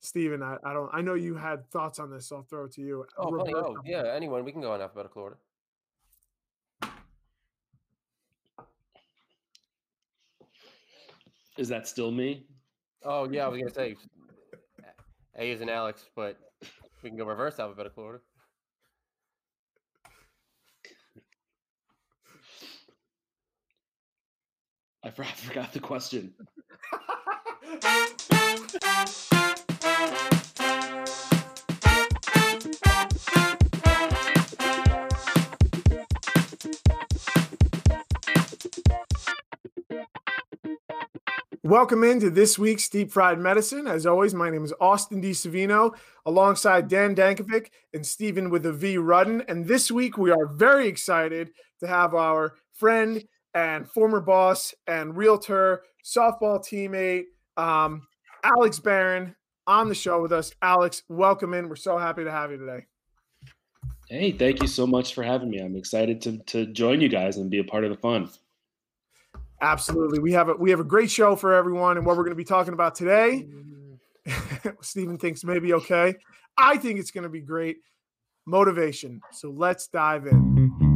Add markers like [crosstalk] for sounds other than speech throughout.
Steven, I, I don't I know you had thoughts on this, so I'll throw it to you. Oh, funny. Reverse- oh yeah, anyone. We can go in alphabetical order. Is that still me? Oh yeah, I was gonna say A is an Alex, but we can go reverse alphabetical order. I forgot [laughs] the question. [laughs] Welcome into this week's Deep Fried Medicine. As always, my name is Austin DiSavino, alongside Dan Dankovic and Stephen with a V Rudden. And this week, we are very excited to have our friend and former boss and realtor, softball teammate, um, Alex Barron, on the show with us. Alex, welcome in. We're so happy to have you today. Hey, thank you so much for having me. I'm excited to to join you guys and be a part of the fun. Absolutely. We have a we have a great show for everyone, and what we're going to be talking about today. [laughs] Stephen thinks maybe okay. I think it's going to be great. Motivation. So let's dive in.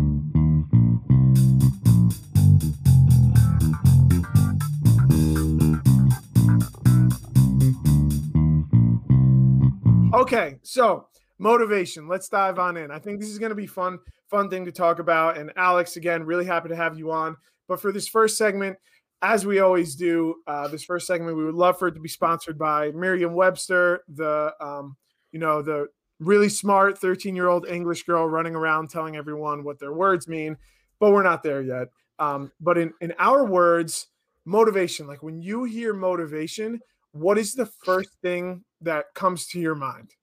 Okay, so motivation. Let's dive on in. I think this is going to be fun, fun thing to talk about. And Alex, again, really happy to have you on. But for this first segment, as we always do, uh, this first segment, we would love for it to be sponsored by Merriam-Webster, the um, you know the really smart 13-year-old English girl running around telling everyone what their words mean. But we're not there yet. Um, but in in our words, motivation. Like when you hear motivation, what is the first thing that comes to your mind?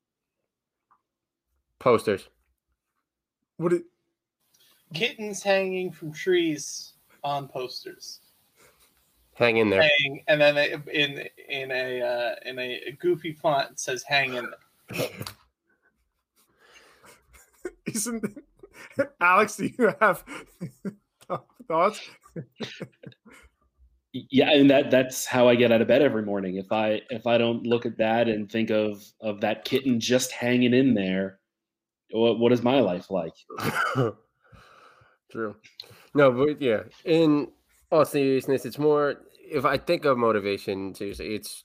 Posters. What it, kittens hanging from trees on posters, Hang in there. hang, and then in in a uh, in a goofy font it says "hang in." there." [laughs] isn't Alex? Do you have [laughs] thoughts? Yeah, and that that's how I get out of bed every morning. If I if I don't look at that and think of of that kitten just hanging in there, what what is my life like? [laughs] True. No, but yeah. In all seriousness, it's more if I think of motivation, seriously, it's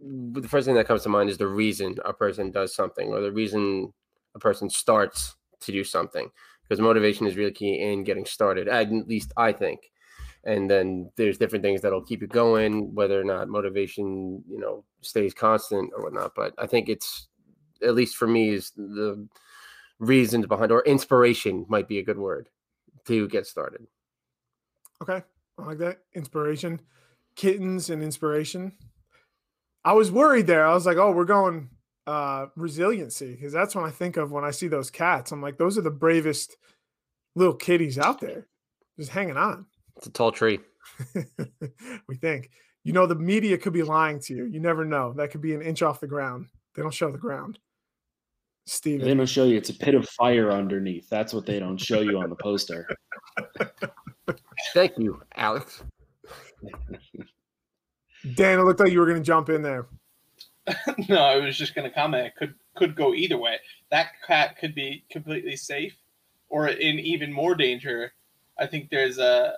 the first thing that comes to mind is the reason a person does something or the reason a person starts to do something. Because motivation is really key in getting started, at least I think. And then there's different things that'll keep you going, whether or not motivation, you know, stays constant or whatnot. But I think it's at least for me is the reasons behind or inspiration might be a good word to get started. Okay, I like that inspiration, kittens and inspiration. I was worried there. I was like, oh, we're going uh resiliency because that's when I think of when I see those cats. I'm like, those are the bravest little kitties out there, just hanging on. It's a tall tree. [laughs] we think. You know, the media could be lying to you. You never know. That could be an inch off the ground. They don't show the ground. They don't show you it's a pit of fire underneath. That's what they don't show you on the poster. Thank you, Alex. Dan, it looked like you were going to jump in there. [laughs] no, I was just going to comment. It could could go either way. That cat could be completely safe, or in even more danger. I think there's a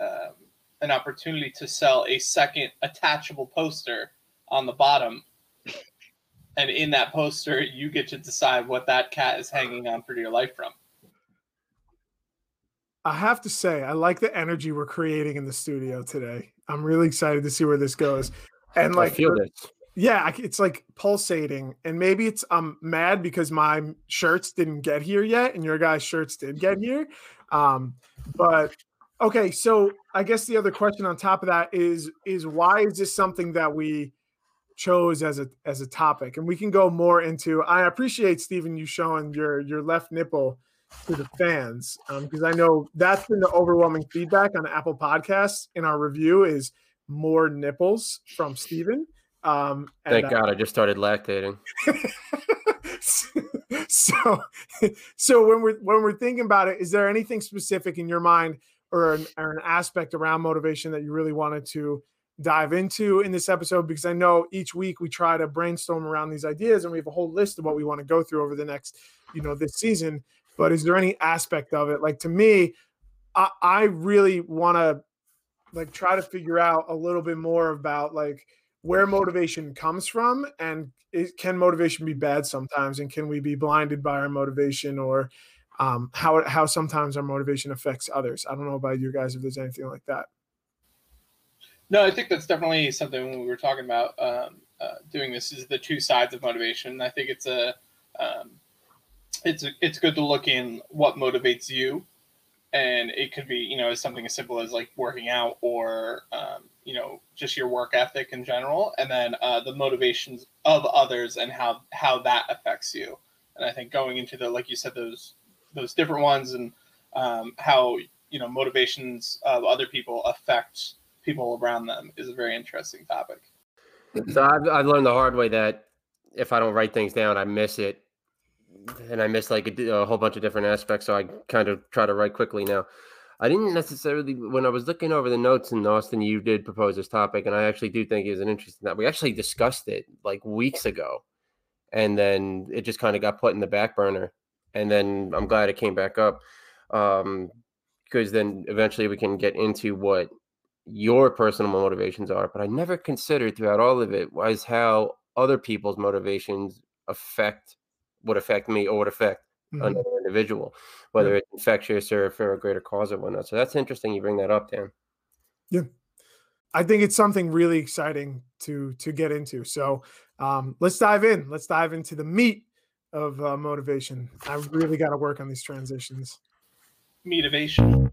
um, an opportunity to sell a second attachable poster on the bottom, and in that poster, you get to decide what that cat is hanging on for dear life from. I have to say, I like the energy we're creating in the studio today. I'm really excited to see where this goes. And I like, feel this. yeah, it's like pulsating. And maybe it's I'm mad because my shirts didn't get here yet, and your guys' shirts did get here. Um, but okay, so I guess the other question on top of that is is why is this something that we chose as a as a topic? And we can go more into. I appreciate Stephen you showing your your left nipple to the fans because I know that's been the overwhelming feedback on Apple Podcasts in our review is more nipples from Stephen. Um, Thank uh, God I just started lactating. [laughs] so, [laughs] so when we're when we're thinking about it, is there anything specific in your mind or an, or an aspect around motivation that you really wanted to dive into in this episode because I know each week we try to brainstorm around these ideas and we have a whole list of what we want to go through over the next, you know, this season. But is there any aspect of it? Like to me, I, I really want to like try to figure out a little bit more about like where motivation comes from and can motivation be bad sometimes and can we be blinded by our motivation or um, how how sometimes our motivation affects others i don't know about you guys if there's anything like that no, I think that's definitely something we were talking about um, uh, doing this is the two sides of motivation. I think it's a um, it's a, it's good to look in what motivates you, and it could be you know something as simple as like working out or um, you know just your work ethic in general, and then uh, the motivations of others and how how that affects you. And I think going into the like you said those those different ones and um, how you know motivations of other people affect people around them is a very interesting topic. So I've, I've learned the hard way that if I don't write things down, I miss it. And I miss like a, a whole bunch of different aspects. So I kind of try to write quickly now. I didn't necessarily when I was looking over the notes in Austin, you did propose this topic, and I actually do think it is an interesting that we actually discussed it like weeks ago, and then it just kind of got put in the back burner, and then I'm glad it came back up, um, because then eventually we can get into what your personal motivations are, but I never considered throughout all of it was how other people's motivations affect would affect me or would affect mm-hmm. another individual, whether yeah. it's infectious or for a greater cause or whatnot. So that's interesting. You bring that up, Dan. Yeah, I think it's something really exciting to to get into. So um, let's dive in. Let's dive into the meat of uh, motivation. I've really got to work on these transitions. Motivation.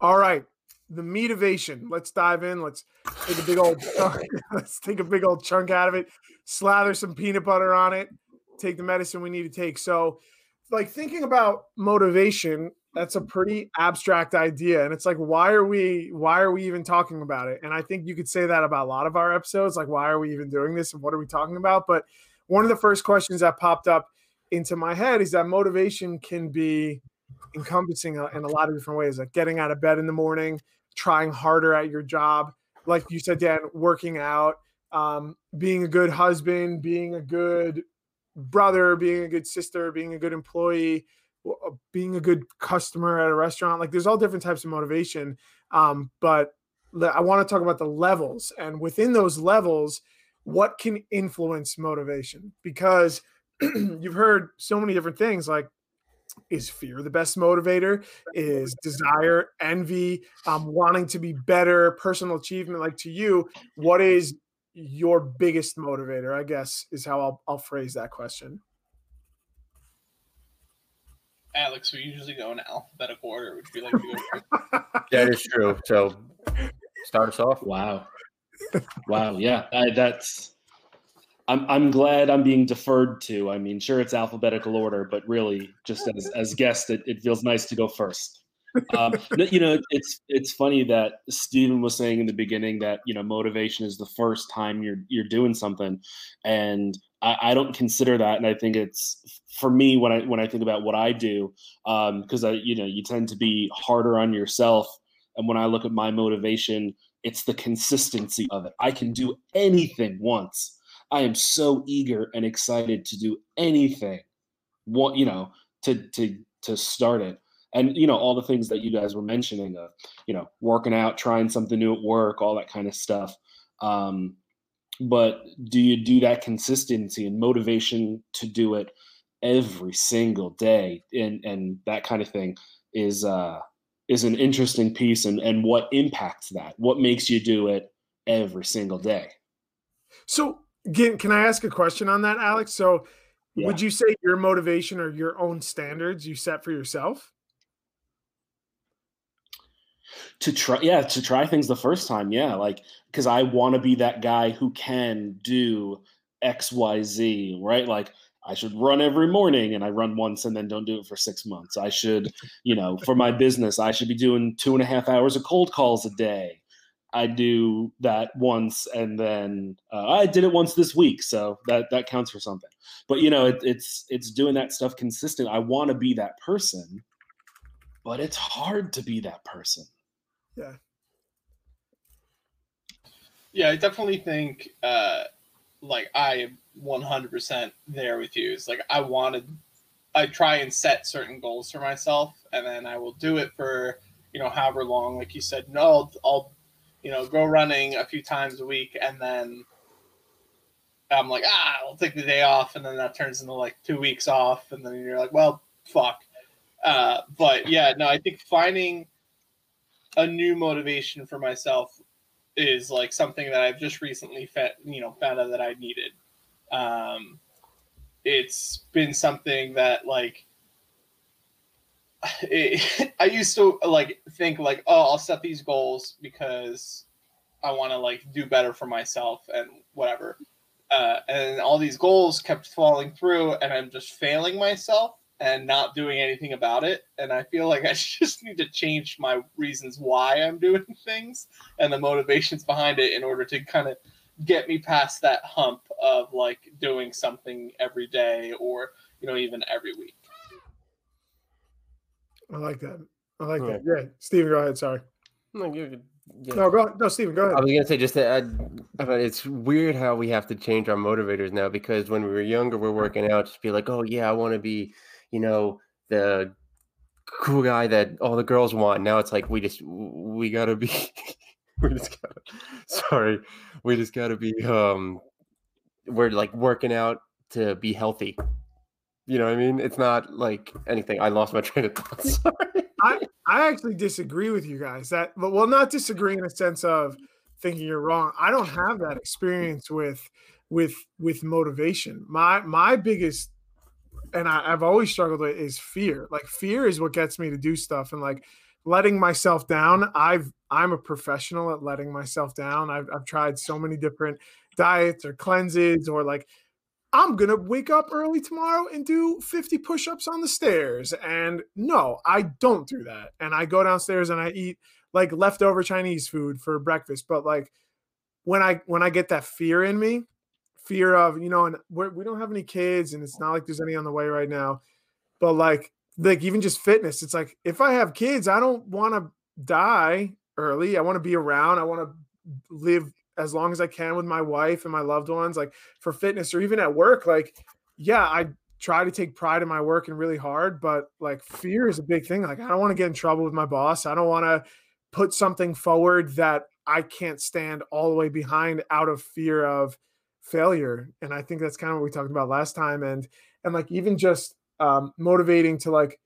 All right, the motivation. Let's dive in. Let's take a big old chunk, [laughs] let's take a big old chunk out of it. Slather some peanut butter on it. Take the medicine we need to take. So, like thinking about motivation, that's a pretty abstract idea, and it's like, why are we? Why are we even talking about it? And I think you could say that about a lot of our episodes. Like, why are we even doing this, and what are we talking about? But one of the first questions that popped up into my head is that motivation can be encompassing in a lot of different ways, like getting out of bed in the morning, trying harder at your job, like you said, Dan, working out, um, being a good husband, being a good brother, being a good sister, being a good employee, uh, being a good customer at a restaurant. Like there's all different types of motivation. Um, but I want to talk about the levels, and within those levels, what can influence motivation? Because [clears throat] you've heard so many different things like is fear the best motivator is desire envy um, wanting to be better personal achievement like to you what is your biggest motivator i guess is how i'll, I'll phrase that question. Alex we usually go in alphabetical order. Would you like to go [laughs] that is true. So start us off. Wow. Wow. Yeah. I, that's I'm I'm glad I'm being deferred to. I mean, sure, it's alphabetical order, but really, just as as guest, it, it feels nice to go first. Um, you know, it's it's funny that Stephen was saying in the beginning that you know motivation is the first time you're you're doing something, and I, I don't consider that. And I think it's for me when I when I think about what I do, because um, I you know you tend to be harder on yourself, and when I look at my motivation, it's the consistency of it. I can do anything once I am so eager and excited to do anything, what you know, to to to start it. And you know, all the things that you guys were mentioning of, you know, working out, trying something new at work, all that kind of stuff. Um, but do you do that consistency and motivation to do it every single day and and that kind of thing is uh is an interesting piece and and what impacts that what makes you do it every single day so can, can I ask a question on that, Alex? So, yeah. would you say your motivation or your own standards you set for yourself? To try, yeah, to try things the first time, yeah, like because I want to be that guy who can do X, Y, Z, right? Like I should run every morning and I run once and then don't do it for six months. I should, you know, for my business, I should be doing two and a half hours of cold calls a day I do that once, and then uh, I did it once this week, so that that counts for something. But you know, it, it's it's doing that stuff consistent. I want to be that person, but it's hard to be that person. Yeah. Yeah, I definitely think uh like I am 100% there with you. It's like I wanted I try and set certain goals for myself and then I will do it for, you know, however long like you said, no, I'll, I'll you know, go running a few times a week and then I'm like, ah, I'll take the day off, and then that turns into like two weeks off, and then you're like, well, fuck. Uh, but yeah, no, I think finding a new motivation for myself is like something that I've just recently fed, you know, found out that I needed. Um, it's been something that like [sighs] it, [laughs] I used to like think like, oh, I'll set these goals because I want to like do better for myself and whatever. Uh, and all these goals kept falling through, and I'm just failing myself and not doing anything about it. And I feel like [laughs] I just need to change my reasons why I'm doing [laughs] things and the motivations behind it in order to kind of get me past that hump of like doing something every day or you know even every week. I like that. I like that. Yeah, Steven, go ahead. Sorry. No, you're good. Yeah. No, go. No, Steven, go ahead. I was gonna say just that I, I- it's weird how we have to change our motivators now because when we were younger, we're working out just be like, oh yeah, I want to be, you know, the cool guy that all the girls want. Now it's like we just we gotta be, [laughs] we just gotta, [laughs] sorry, we just gotta be, um, we're like working out to be healthy. You know what I mean? It's not like anything. I lost my [laughs] train of thought. Sorry. I I actually disagree with you guys. That but well, not disagree in a sense of thinking you're wrong. I don't have that experience with with with motivation. My my biggest and I, I've always struggled with is fear. Like fear is what gets me to do stuff and like letting myself down. I've I'm a professional at letting myself down. I've I've tried so many different diets or cleanses or like I'm gonna wake up early tomorrow and do 50 push-ups on the stairs. And no, I don't do that. And I go downstairs and I eat like leftover Chinese food for breakfast. But like when I when I get that fear in me, fear of you know, and we're, we don't have any kids, and it's not like there's any on the way right now. But like like even just fitness, it's like if I have kids, I don't want to die early. I want to be around. I want to live as long as I can with my wife and my loved ones. Like for fitness or even at work, like yeah, I try to take pride in my work and really hard, but like fear is a big thing. Like I don't want to get in trouble with my boss. I don't want to put something forward that I can't stand all the way behind out of fear of failure. And I think that's kind of what we talked about last time. And and like even just um, motivating to like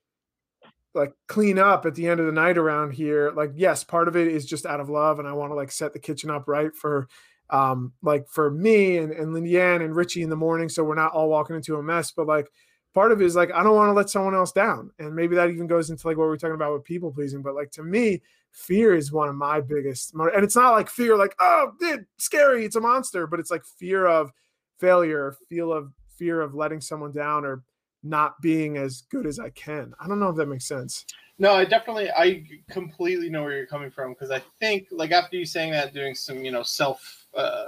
like clean up at the end of the night around here like yes part of it is just out of love and i want to like set the kitchen up right for um like for me and, and Leanne and richie in the morning so we're not all walking into a mess but like part of it is like i don't want to let someone else down and maybe that even goes into like what we we're talking about with people pleasing but like to me fear is one of my biggest and it's not like fear like oh dude, scary it's a monster but it's like fear of failure feel of fear of letting someone down or not being as good as I can. I don't know if that makes sense. No, I definitely, I completely know where you're coming from because I think, like, after you saying that, doing some, you know, self, uh,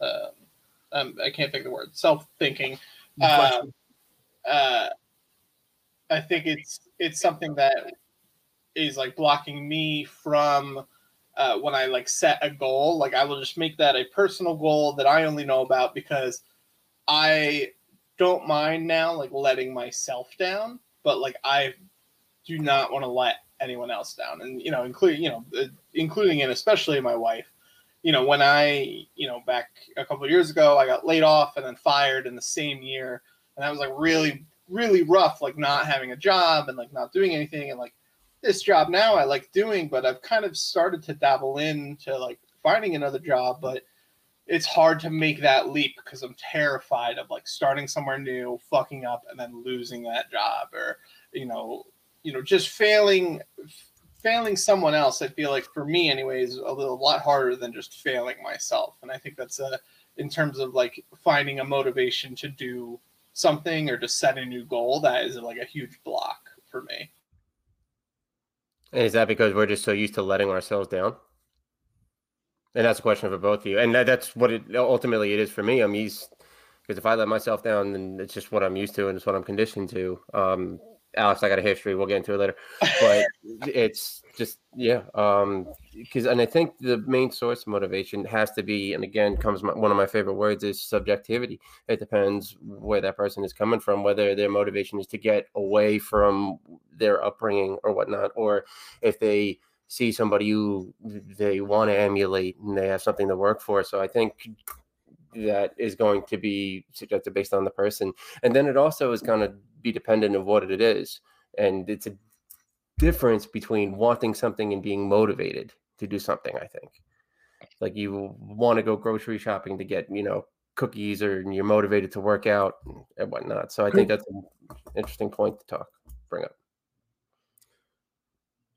uh, um, I can't think of the word, self thinking. Uh, uh, I think it's it's something that is like blocking me from uh, when I like set a goal. Like, I will just make that a personal goal that I only know about because I don't mind now like letting myself down, but like I do not want to let anyone else down, and you know, including you know, uh, including and especially my wife. You know, when I you know back a couple years ago, I got laid off and then fired in the same year, and that was like really really rough, like not having a job and like not doing anything, and like this job now I like doing, but I've kind of started to dabble into like finding another job, but it's hard to make that leap because I'm terrified of like starting somewhere new, fucking up, and then losing that job, or you know, you know, just failing, failing someone else. I feel like for me, anyways, a little lot harder than just failing myself, and I think that's a in terms of like finding a motivation to do something or just set a new goal. That is like a huge block for me. And is that because we're just so used to letting ourselves down? And that's a question for both of you. And that, that's what it ultimately it is for me. I'm used because if I let myself down, then it's just what I'm used to and it's what I'm conditioned to. Um, Alex, I got a history. We'll get into it later, but [laughs] it's just yeah. Um, because and I think the main source of motivation has to be, and again, comes my, one of my favorite words is subjectivity. It depends where that person is coming from, whether their motivation is to get away from their upbringing or whatnot, or if they see somebody who they want to emulate and they have something to work for. So I think that is going to be subjective based on the person, and then it also is going to be dependent of what it is, and it's a difference between wanting something and being motivated to do something. I think, like you want to go grocery shopping to get you know cookies, or you're motivated to work out and whatnot. So I think that's an interesting point to talk bring up.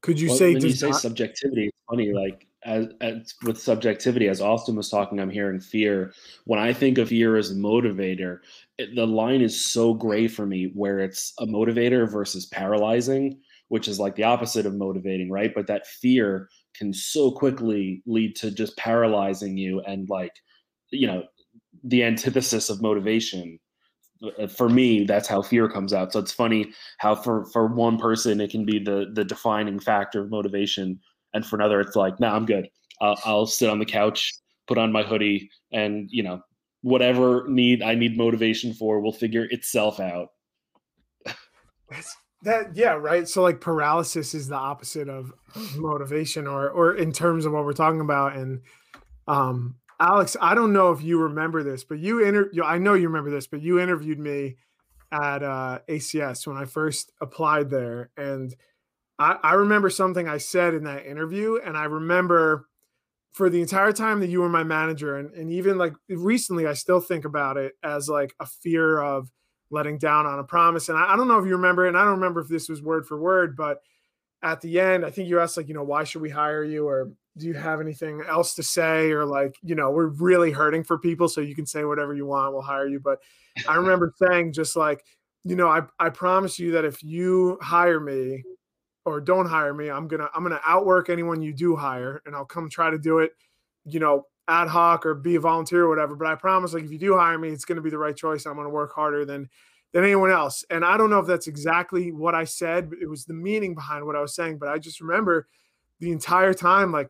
Could you well, say when you say not- subjectivity? It's funny, like as, as, with subjectivity, as Austin was talking, I'm hearing fear. When I think of fear as a motivator, it, the line is so gray for me, where it's a motivator versus paralyzing, which is like the opposite of motivating, right? But that fear can so quickly lead to just paralyzing you, and like, you know, the antithesis of motivation uh, for me that's how fear comes out so it's funny how for for one person it can be the the defining factor of motivation and for another it's like no nah, i'm good. I'll, I'll sit on the couch put on my hoodie and you know whatever need i need motivation for will figure itself out. That's that yeah right? So like paralysis is the opposite of motivation or or in terms of what we're talking about. And um Alex, I don't know if you remember this, but you inter I know you remember this, but you interviewed me at uh, ACS when I first applied there, and I, I remember something I said in that interview, and I remember for the entire time that you were my manager, and, and even like recently, I still think about it as like a fear of letting down on a promise. And I, I don't know if you remember, and I don't remember if this was word for word, but at the end, I think you asked like, you know, why should we hire you, or do you have anything else to say or like you know we're really hurting for people so you can say whatever you want we'll hire you but i remember saying just like you know i, I promise you that if you hire me or don't hire me i'm gonna i'm gonna outwork anyone you do hire and i'll come try to do it you know ad hoc or be a volunteer or whatever. But i promise like if you do hire me it's gonna be the right choice. I'm gonna work harder than than anyone else. And i don't know if that's exactly what i said But it was the meaning behind what i was saying. But i just remember the entire time like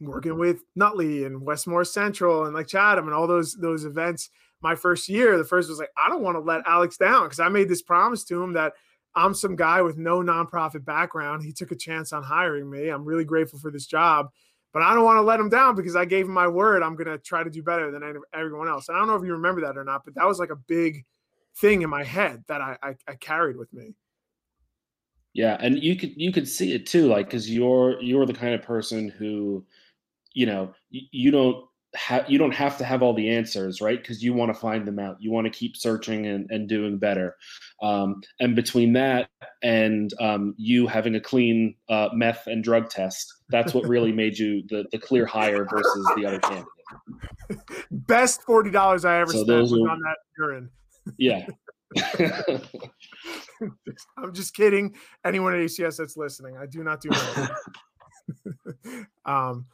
working with Nutley and West Morris Central and like Chatham and all those those events. My first year, the first was like, I don't want to let Alex down because I made this promise to him that I'm some guy with no nonprofit background. He took a chance on hiring me. I'm really grateful for this job, but I don't want to let him down because I gave him my word. I'm going to try to do better than everyone else. And I don't know if you remember that or not, but that was like a big thing in my head that I, I, I carried with me. Yeah, and you could you could see it too, like because you're you're the kind of person who you know you, you don't have you don't have to have all the answers right? Because you want to find them out. You want to keep searching and, and doing better. Um, and between that and um, you having a clean uh, meth and drug test that's what really made you the, the clear hire versus the other candidate. [laughs] Best $40 i ever so spent was are, on that urine. Yeah. [laughs] [laughs] I'm just kidding. Anyone at acs that's listening i do not do that. Um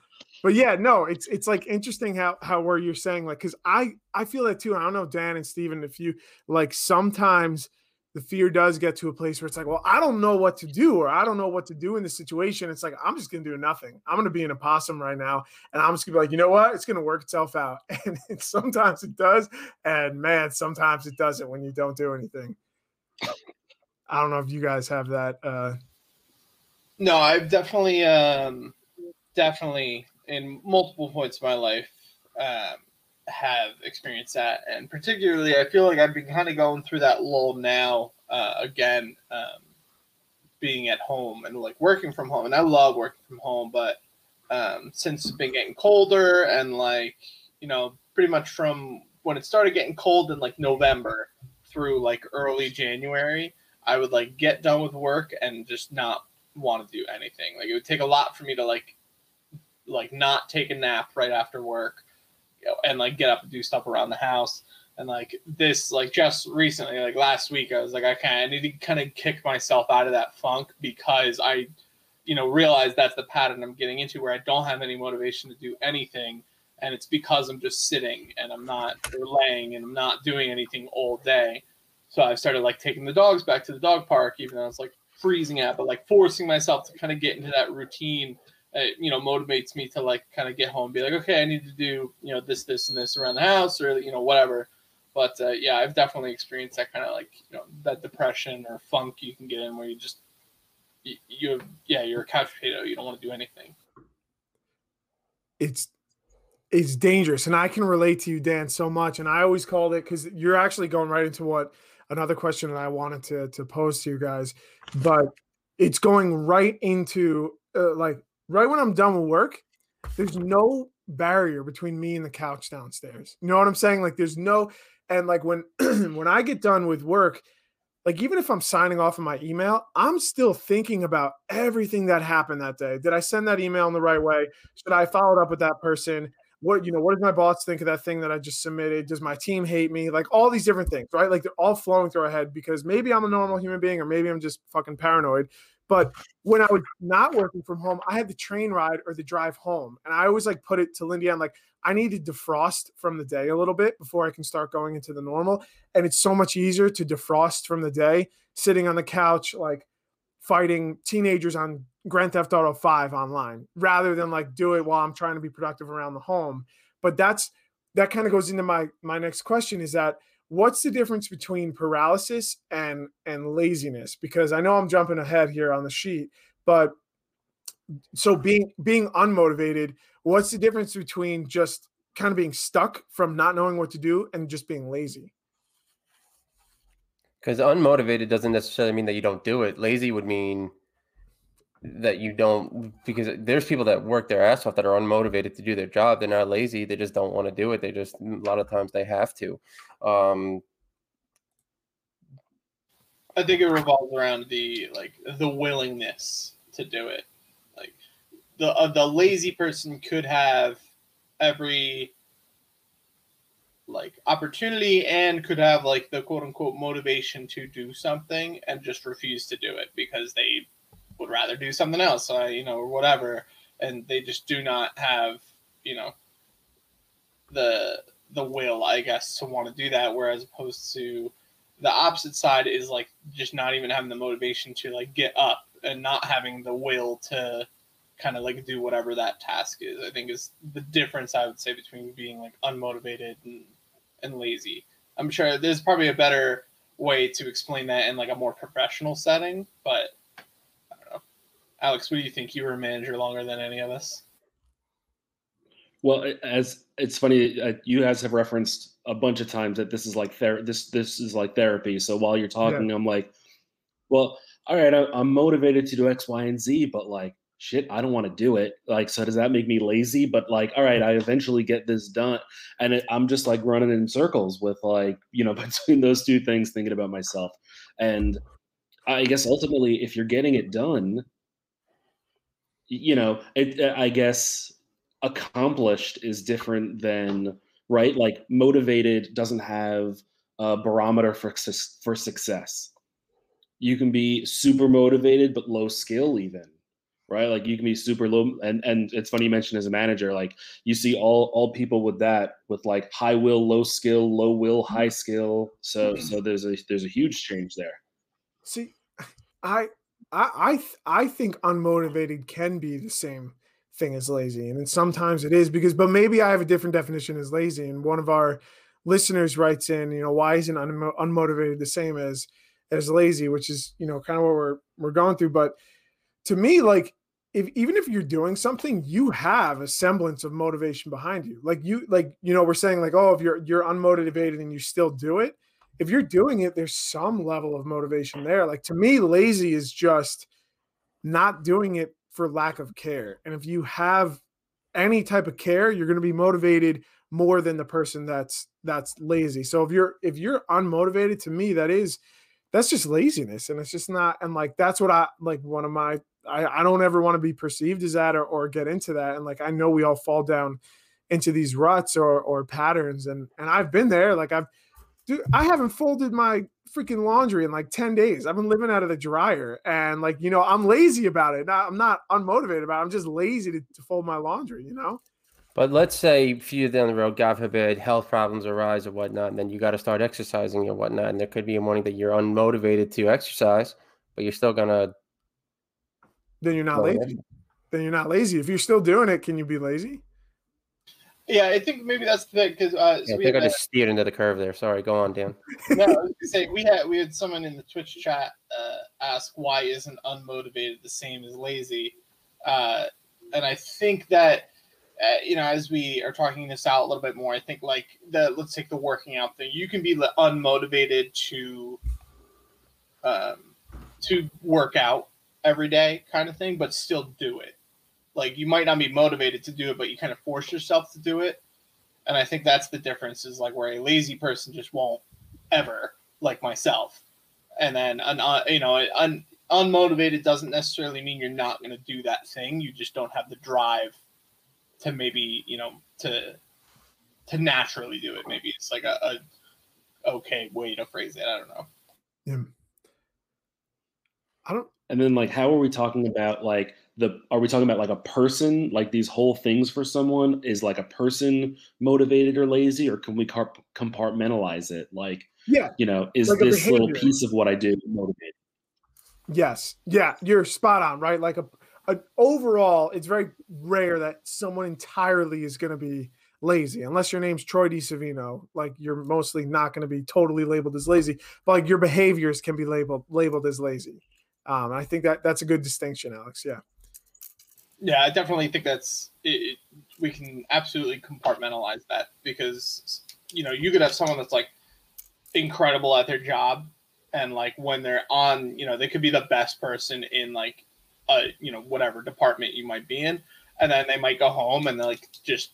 but yeah, no, it's it's like interesting how how where you're saying like because I I feel that too. I don't know Dan and Steven if you like sometimes the fear does get to a place where it's like, well, I don't know what to do, or I don't know what to do in this situation. It's like I'm just gonna do nothing. I'm gonna be an opossum right now, and I'm just gonna be like, you know what? It's gonna work itself out. [laughs] And sometimes it does, and man, sometimes it doesn't when you don't do anything. I don't know if you guys have that. uh No, I've definitely, um definitely in multiple points of my life um, have experienced that, and particularly I feel like I've been kind of going through that lull now uh, again, um, being at home and like working from home, and I love working from home, but um, since it's been getting colder and like you know pretty much from when it started getting cold in like November through like early January, I would like get done with work and just not want to do anything. Like it would take a lot for me to like like not take a nap right after work and like get up and do stuff around the house and like this like just recently like last week i was like okay i need to kind of kick myself out of that funk because i you know realize that's the pattern I'm getting into where I don't have any motivation to do anything and it's because I'm just sitting and I'm not laying and I'm not doing anything all day. So I started like taking the dogs back to the dog park, even though it's like freezing out, but like forcing myself to kind of get into that routine. Uh, you know, motivates me to like kind of get home, be like, okay, I need to do you know this, this, and this around the house, or you know whatever. But uh, yeah, I've definitely experienced that kind of like you know that depression or funk you can get in where you just you, you yeah you're a couch potato, you don't want to do anything. It's it's dangerous, and I can relate to you, Dan, so much. And I always called it because you're actually going right into what another question that I wanted to to pose to you guys, but it's going right into uh, like right when I'm done with work. There's no barrier between me and the couch downstairs. You know what I'm saying? Like there's no and like when [clears throat] when I get done with work, like even if I'm signing off on my email, I'm still thinking about everything that happened that day. Did I send that email in the right way? Should I follow up with that person? What you know, what does my boss think of that thing that I just submitted? Does my team hate me? Like all these different things, right? Like they're all flowing through our head because maybe I'm a normal human being or maybe I'm just fucking paranoid. But when I was not working from home, I had the train ride or the drive home. And I always like put it to Lindy on like, I need to defrost from the day a little bit before I can start going into the normal. And it's so much easier to defrost from the day sitting on the couch, like fighting teenagers on Grand Theft Auto 5 online rather than like do it while I'm trying to be productive around the home. But that's that kind of goes into my my next question is that what's the difference between paralysis and and laziness? Because i know i'm jumping ahead here on the sheet but so being being unmotivated what's the difference between just kind of being stuck from not knowing what to do and just being lazy? Because unmotivated doesn't necessarily mean that you don't do it. Lazy would mean that you don't because there's people that work their ass off that are unmotivated to do their job. They're not lazy. They just don't want to do it. They just a lot of times they have to. Um i think it revolves around the like the willingness to do it. Like the uh, the lazy person could have every like opportunity and could have like the quote unquote motivation to do something and just refuse to do it because they would rather do something else, uh, you know, or whatever, and they just do not have, you know, the the will, I guess, to want to do that. Whereas opposed to the opposite side is like just not even having the motivation to like get up and not having the will to kind of like do whatever that task is. I think is the difference I would say between being like unmotivated and and lazy. I'm sure there's probably a better way to explain that in like a more professional setting, but Alex, what do you think? You were a manager longer than any of us. Well, as it's funny, uh, you guys have referenced a bunch of times that this is like ther- this this is like therapy. So while you're talking, yeah. I'm like, well, all right, I, I'm motivated to do X, Y, and Z, but like, shit, I don't want to do it. Like, so does that make me lazy? But like, all right, I eventually get this done, and it, I'm just like running in circles with like, you know, [laughs] between those two things, thinking about myself. And I guess ultimately, if you're getting it done, you know, it, uh, I guess accomplished is different than right. Like motivated doesn't have a barometer for for success. You can be super motivated but low skill even right like you can be super low and and it's funny you mentioned as a manager like you see all all people with that with like high will low skill low will high skill so so there's a there's a huge change there see i I I I think unmotivated can be the same thing as lazy, and sometimes it is because, but maybe I have a different definition as lazy. And one of our listeners writes in, you know, why isn't unmo- unmotivated the same as as lazy, which is you know kind of what we're we're going through. But to me, like if even if you're doing something, you have a semblance of motivation behind you. Like you like you know we're saying like oh if you're you're unmotivated and you still do it if you're doing it, there's some level of motivation there. Like to me, lazy is just not doing it for lack of care. And if you have any type of care, you're going to be motivated more than the person that's that's lazy. So if you're if you're unmotivated, to me, that is that's just laziness, and it's just not. And like that's what I like. One of my I, I don't ever want to be perceived as that or, or get into that. And like I know we all fall down into these ruts or or patterns, and and I've been there. Like I've dude, I haven't folded my freaking laundry in like 10 days. I've been living out of the dryer and like, you know, I'm lazy about it. I'm not unmotivated about it. I'm just lazy to, to fold my laundry, you know? But let's say a few down the road, God forbid, health problems arise or whatnot, and then you got to start exercising or whatnot. And there could be a morning that you're unmotivated to exercise, but you're still gonna. Then you're not lazy. Then you're not lazy. If you're still doing it, can you be lazy? Yeah, I think maybe that's the thing because uh, so yeah, I think I just steered into the curve there. Sorry, go on, Dan. [laughs] no, I was gonna say we had we had someone in the Twitch chat uh, ask why isn't unmotivated the same as lazy, uh, and I think that uh, you know as we are talking this out a little bit more, I think like the let's take the working out thing. You can be unmotivated to um, to work out every day, kind of thing, but still do it like you might not be motivated to do it, but you kind of force yourself to do it. And I think that's the difference is like where a lazy person just won't ever, like myself. And then, an, uh, you know, un, unmotivated doesn't necessarily mean you're not going to do that thing. You just don't have the drive to maybe, you know, to to naturally do it. Maybe it's like a, a okay way to phrase it. I don't know. Yeah. I don't. And then, like, how are we talking about like the are we talking about like a person like these whole things for someone is like a person motivated or lazy or can we compartmentalize it like yeah you know is like this little piece of what i do motivated yes yeah you're spot on right like a, a overall it's very rare that someone entirely is going to be lazy unless your name's troy DiSavino. like you're mostly not going to be totally labeled as lazy but like your behaviors can be labeled labeled as lazy um, I think that that's a good distinction, Alex. Yeah. Yeah, I definitely think that's it, we can absolutely compartmentalize that because you know you could have someone that's like incredible at their job and like when they're on you know they could be the best person in like a you know whatever department you might be in. And then they might go home and like just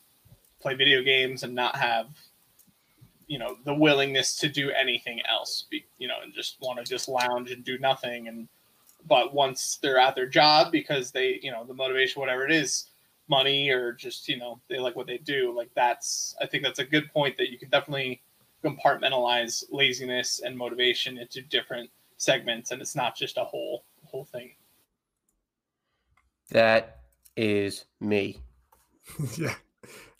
play video games and not have you know the willingness to do anything else you know and just want to just lounge and do nothing and but once they're at their job because they you know the motivation whatever it is money or just you know they like what they do like that's i think that's a good point that you can definitely compartmentalize laziness and motivation into different segments and it's not just a whole whole thing. That is me. [laughs] Yeah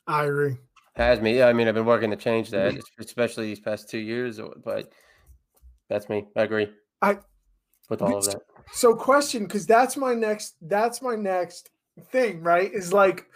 i agree. Has me. Yeah, i mean i've been working to change that [laughs] especially these past two years but that's me. I agree. I with all of that so question, because that's my next that's my next thing, right? Is like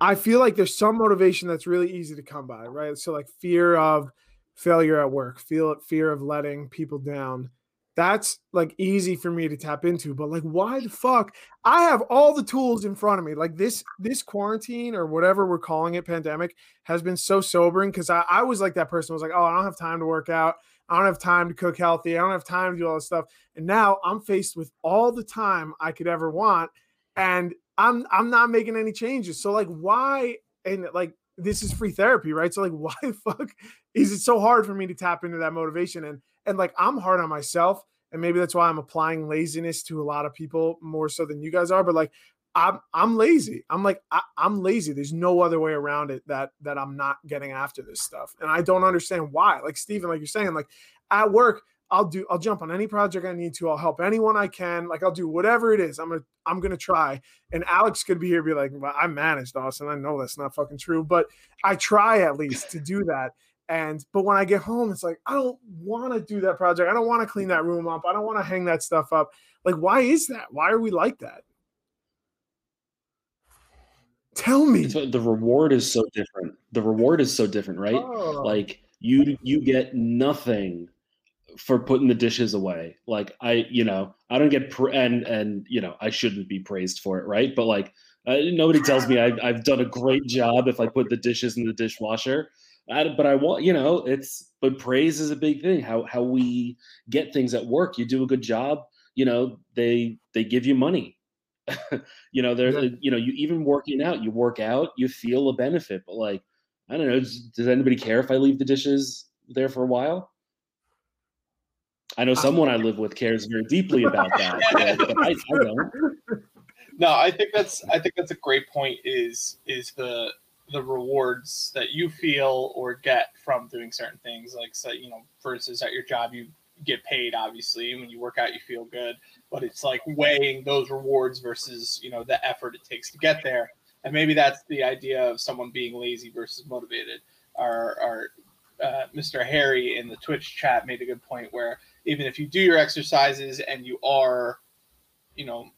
I feel like there's some motivation that's really easy to come by, right? So like fear of failure at work, feel fear of letting people down. That's like easy for me to tap into, but like why the fuck? I have all the tools in front of me. Like this this quarantine or whatever we're calling it, pandemic, has been so sobering because I, I was like that person was like, oh, I don't have time to work out. I don't have time to cook healthy. I don't have time to do all this stuff. And now I'm faced with all the time I could ever want. And I'm I'm not making any changes. So like why and like this is free therapy, right? So like [laughs] why the fuck is it so hard for me to tap into that motivation? And and like I'm hard on myself. And maybe that's why I'm applying laziness to a lot of people more so than you guys are. But like I'm I'm lazy. I'm like I, am lazy. There's no other way around it that that I'm not getting after this stuff, and I don't understand why. Like Stephen, like you're saying, like at work, I'll do I'll jump on any project I need to. I'll help anyone I can. Like I'll do whatever it is. I'm gonna I'm gonna try. And Alex could be here, be like, well, I managed Austin. I know that's not fucking true, but I try at least to do that. And but when I get home, it's like I don't want to do that project. I don't want to clean that room up. I don't want to hang that stuff up. Like, why is that? Why are we like that? Tell me. the reward is so different. The reward is so different, right? Oh. Like you you get nothing for putting the dishes away. Like I, you know, I don't get pra- and and you know, I shouldn't be praised for it, right? But like uh, nobody tells me I've, I've done a great job if I put the dishes in the dishwasher. I, but I want, you know, it's but praise is a big thing. How how we get things at work. You do a good job, you know, they they give you money [laughs] you know, there's, yeah. you know, you even working out, you work out, you feel a benefit, but like, I don't know, does, does anybody care if I leave the dishes there for a while? I know someone I live with cares very deeply about that, [laughs] but I, I don't. No, I think that's I think that's a great point. Is is the the rewards that you feel or get from doing certain things. Like, so, you know, versus at your job, you get paid, obviously. When you work out, you feel good. But it's like weighing those rewards versus, you know, the effort it takes to get there. And maybe that's the idea of someone being lazy versus motivated. Our, our uh, Mr. Harry in the Twitch chat made a good point where even if you do your exercises and you are, you know,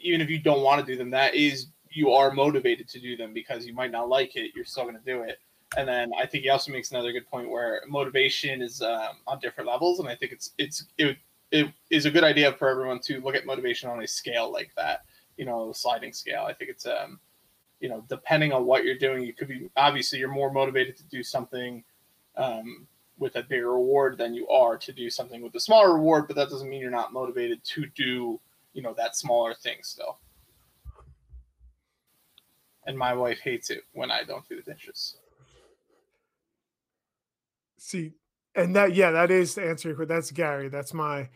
even if you don't want to do them, that is you are motivated to do them because you might not like it, you're still going to do it. And then I think he also makes another good point where motivation is um, on different levels, and I think it's it's it, it is a good idea for everyone to look at motivation on a scale like that, you know, sliding scale. I think it's um, you know, depending on what you're doing, you could be obviously you're more motivated to do something um, with a bigger reward than you are to do something with a smaller reward, but that doesn't mean you're not motivated to do you know that smaller thing still and my wife hates it when I don't do the dishes. See, and that yeah, that is the answer. That's Gary. That's my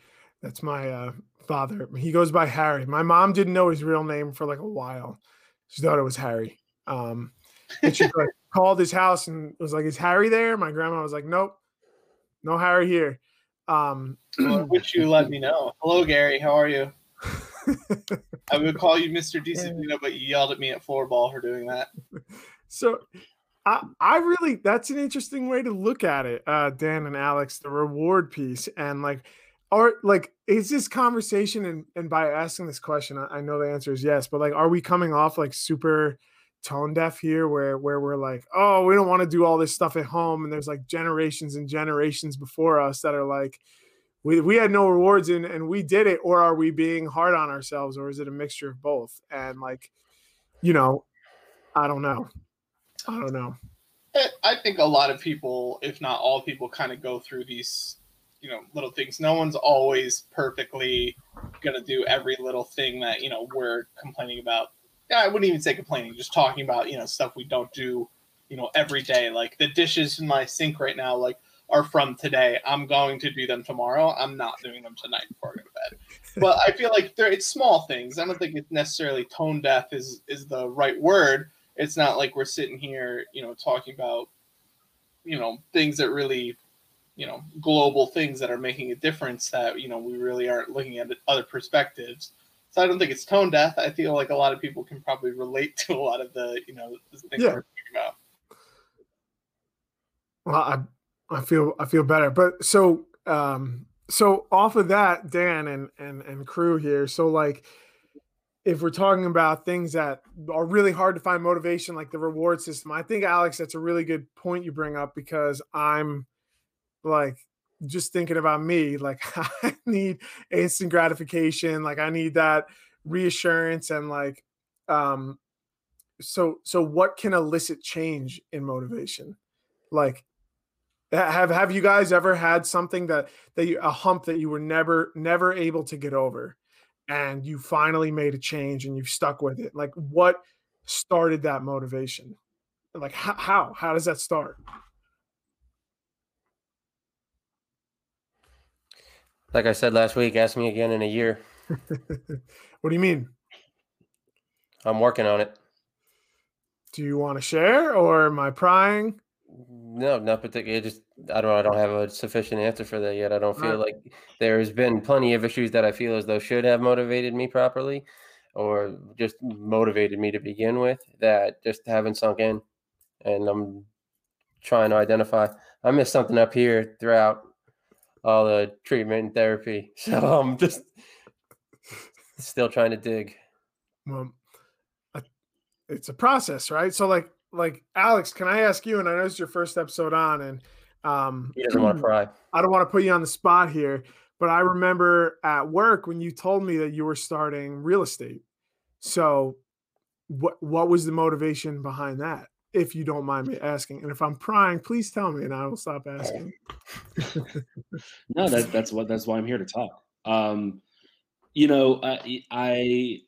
that's my uh, father. He goes by Harry. My mom didn't know his real name for like a while. She thought it was Harry. Um, and she like, [laughs] called his house and was like, "Is Harry there?" My grandma was like, "Nope, no Harry here." Um, well, wish you let me know. Hello, Gary. How are you? [laughs] I would call you Mr. Disciplina, but you yelled at me at floorball for doing that. So I, really that's an interesting way to look at it, uh, Dan and Alex, the reward piece. And like are like is this conversation and, and by asking this question, I, I know the answer is yes, but like are we coming off like super tone deaf here where where we're like, oh, we don't want to do all this stuff at home, and there's like generations and generations before us that are like, we, we had no rewards and, and we did it or are we being hard on ourselves or is it a mixture of both and like you know i don't know i don't know eh, i think a lot of people if not all people kind of go through these you know little things no one's always perfectly going to do every little thing that you know we're complaining about yeah i wouldn't even say complaining just talking about you know stuff we don't do you know every day like the dishes in my sink right now like are from today. I'm going to do them tomorrow. I'm not doing them tonight before I go to bed. [laughs] But I feel like it's small things. I don't think it's necessarily tone deaf is is the right word. It's not like we're sitting here, you know, talking about, you know, things that really, you know, global things that are making a difference that, you know, we really aren't looking at other perspectives. So I don't think it's tone deaf. I feel like a lot of people can probably relate [laughs] to a lot of the, you know, things yeah. we're talking about. Well, I I feel I feel better. But so um so off of that, Dan and and and crew here. So like if we're talking about things that are really hard to find motivation, like the reward system, I think Alex, that's a really good point you bring up because I'm like just thinking about me, like [laughs] I need instant gratification, like I need that reassurance and like um so so what can elicit change in motivation? Like have have you guys ever had something that that you, a hump that you were never never able to get over, and you finally made a change and you've stuck with it? Like what started that motivation? Like how how, how does that start? Like I said last week, ask me again in a year. [laughs] what do you mean? I'm working on it. Do you want to share or am I prying? No, not particularly. Just I don't. I don't have a sufficient answer for that yet. I don't feel like there's been plenty of issues that I feel as though should have motivated me properly, or just motivated me to begin with that just haven't sunk in, and I'm trying to identify. I missed something up here throughout all the treatment and therapy, [laughs] so I'm just still trying to dig. Well, it's a process, right? So, like, like Alex, can I ask you? And I know it's your first episode on, and um, he doesn't want to pry. I don't want to put you on the spot here, but I remember at work when you told me that you were starting real estate. So, what what was the motivation behind that? If you don't mind me asking, and if I'm prying, please tell me, and I will stop asking. [laughs] no, that, that's what that's why I'm here to talk. Um, you know, I, I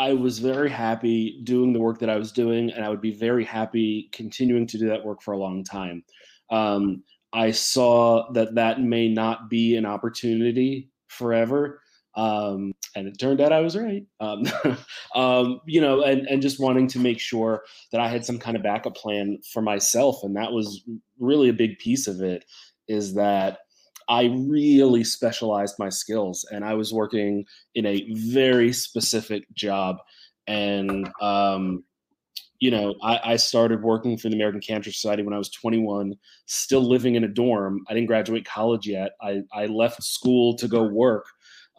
I was very happy doing the work that I was doing, and I would be very happy continuing to do that work for a long time. Um, I saw that that may not be an opportunity forever, Um, and it turned out I was right. Um, [laughs] um, you know, and, and just wanting to make sure that I had some kind of backup plan for myself. And that was really a big piece of it is that I really specialized my skills and I was working in a very specific job. And, um, you know, I, I, started working for the American Cancer Society when I was 21, still living in a dorm. I didn't graduate college yet. I, I left school to go work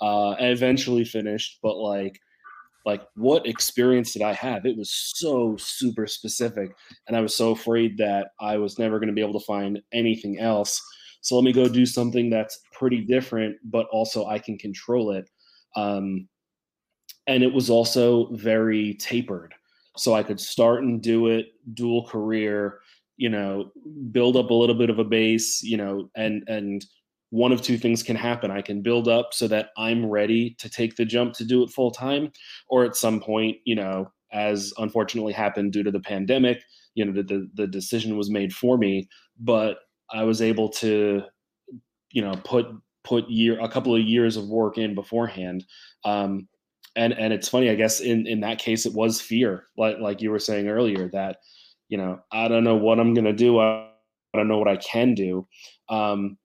uh, and eventually finished. But like, like what experience did I have? It was so super specific, and I was so afraid that I was never going to be able to find anything else. So let me go do something that's pretty different, but also I can control it. Um, and it was also very tapered so I could start and do it dual career, you know, build up a little bit of a base, you know, and and one of two things can happen. I can build up so that I'm ready to take the jump to do it full time, or at some point, you know, as unfortunately happened due to the pandemic, you know, the, the, the decision was made for me, but I was able to, you know, put put year a couple of years of work in beforehand. Um, and and it's funny i guess in in that case it was fear like like you were saying earlier that you know i don't know what i'm to do I, I don't know what i can do. Um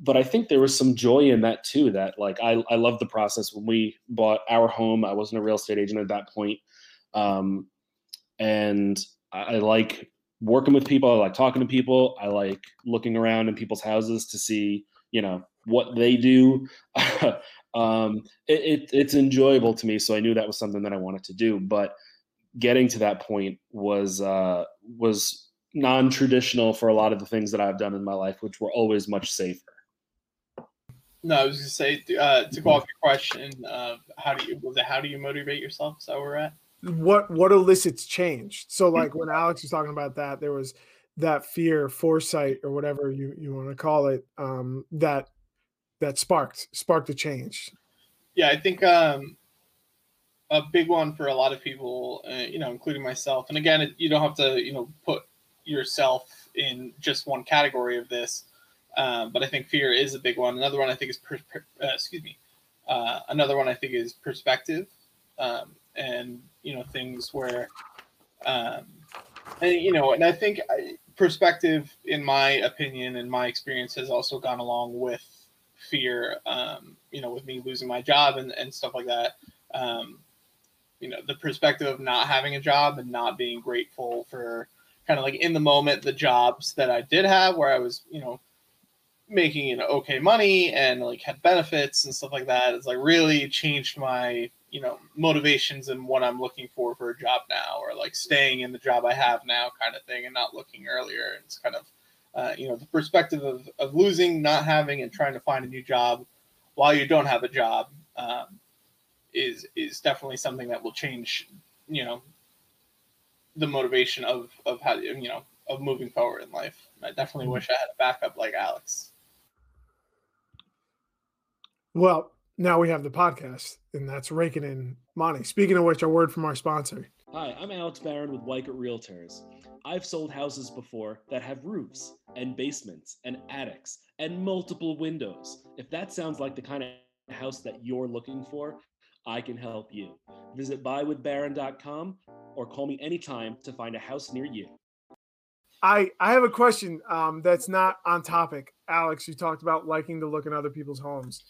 but i think there was some joy in that too that like i i love the process. When we bought our home i wasn't a real estate agent at that point. Um and I, I like working with people i like talking to people i like looking around in people's houses to see you know what they do [laughs] um, it, it, it's enjoyable to me. So I knew that was something that I wanted to do. But getting to that point was uh, was non-traditional for a lot of the things that I've done in my life, which were always much safer. No, I was gonna say uh, to go off your question, uh, how do you how do you motivate yourself? Where we're at? What what elicits change? So like when Alex was talking about that, there was that fear, foresight, or whatever you you want to call it, um, that that sparked sparked a change? Yeah, I think um, a big one for a lot of people, uh, you know, including myself. And again, it, you don't have to, you know, put yourself in just one category of this. Um, but I think fear is a big one. Another one I think is, per, per, uh, excuse me, uh, another one I think is perspective, um, and you know things where, um, and you know, and I think I, perspective, in my opinion, and my experience, has also gone along with fear, um, you know, with me losing my job and, and stuff like that. Um, you know, the perspective of not having a job and not being grateful for kind of like in the moment the jobs that I did have where I was, you know, making you know okay money and like had benefits and stuff like that. It's like really changed my you know motivations and what I'm looking for for a job now, or like staying in the job I have now, kind of thing, and not looking earlier. It's kind of uh, you know, the perspective of, of losing, not having, and trying to find a new job while you don't have a job um, is is definitely something that will change, you know, the motivation of of how you know of moving forward in life. I definitely mm-hmm. wish I had a backup like Alex. Well, now we have the podcast, and that's raking in money. Speaking of which, a word from our sponsor. Hi, I'm Alex Barron with Weichert Realtors. I've sold houses before that have roofs and basements and attics and multiple windows. If that sounds like the kind of house that you're looking for, I can help you. Visit buywithbaron.com or call me anytime to find a house near you. I, I have a question um, that's not on topic. Alex, you talked about liking to look in other people's homes.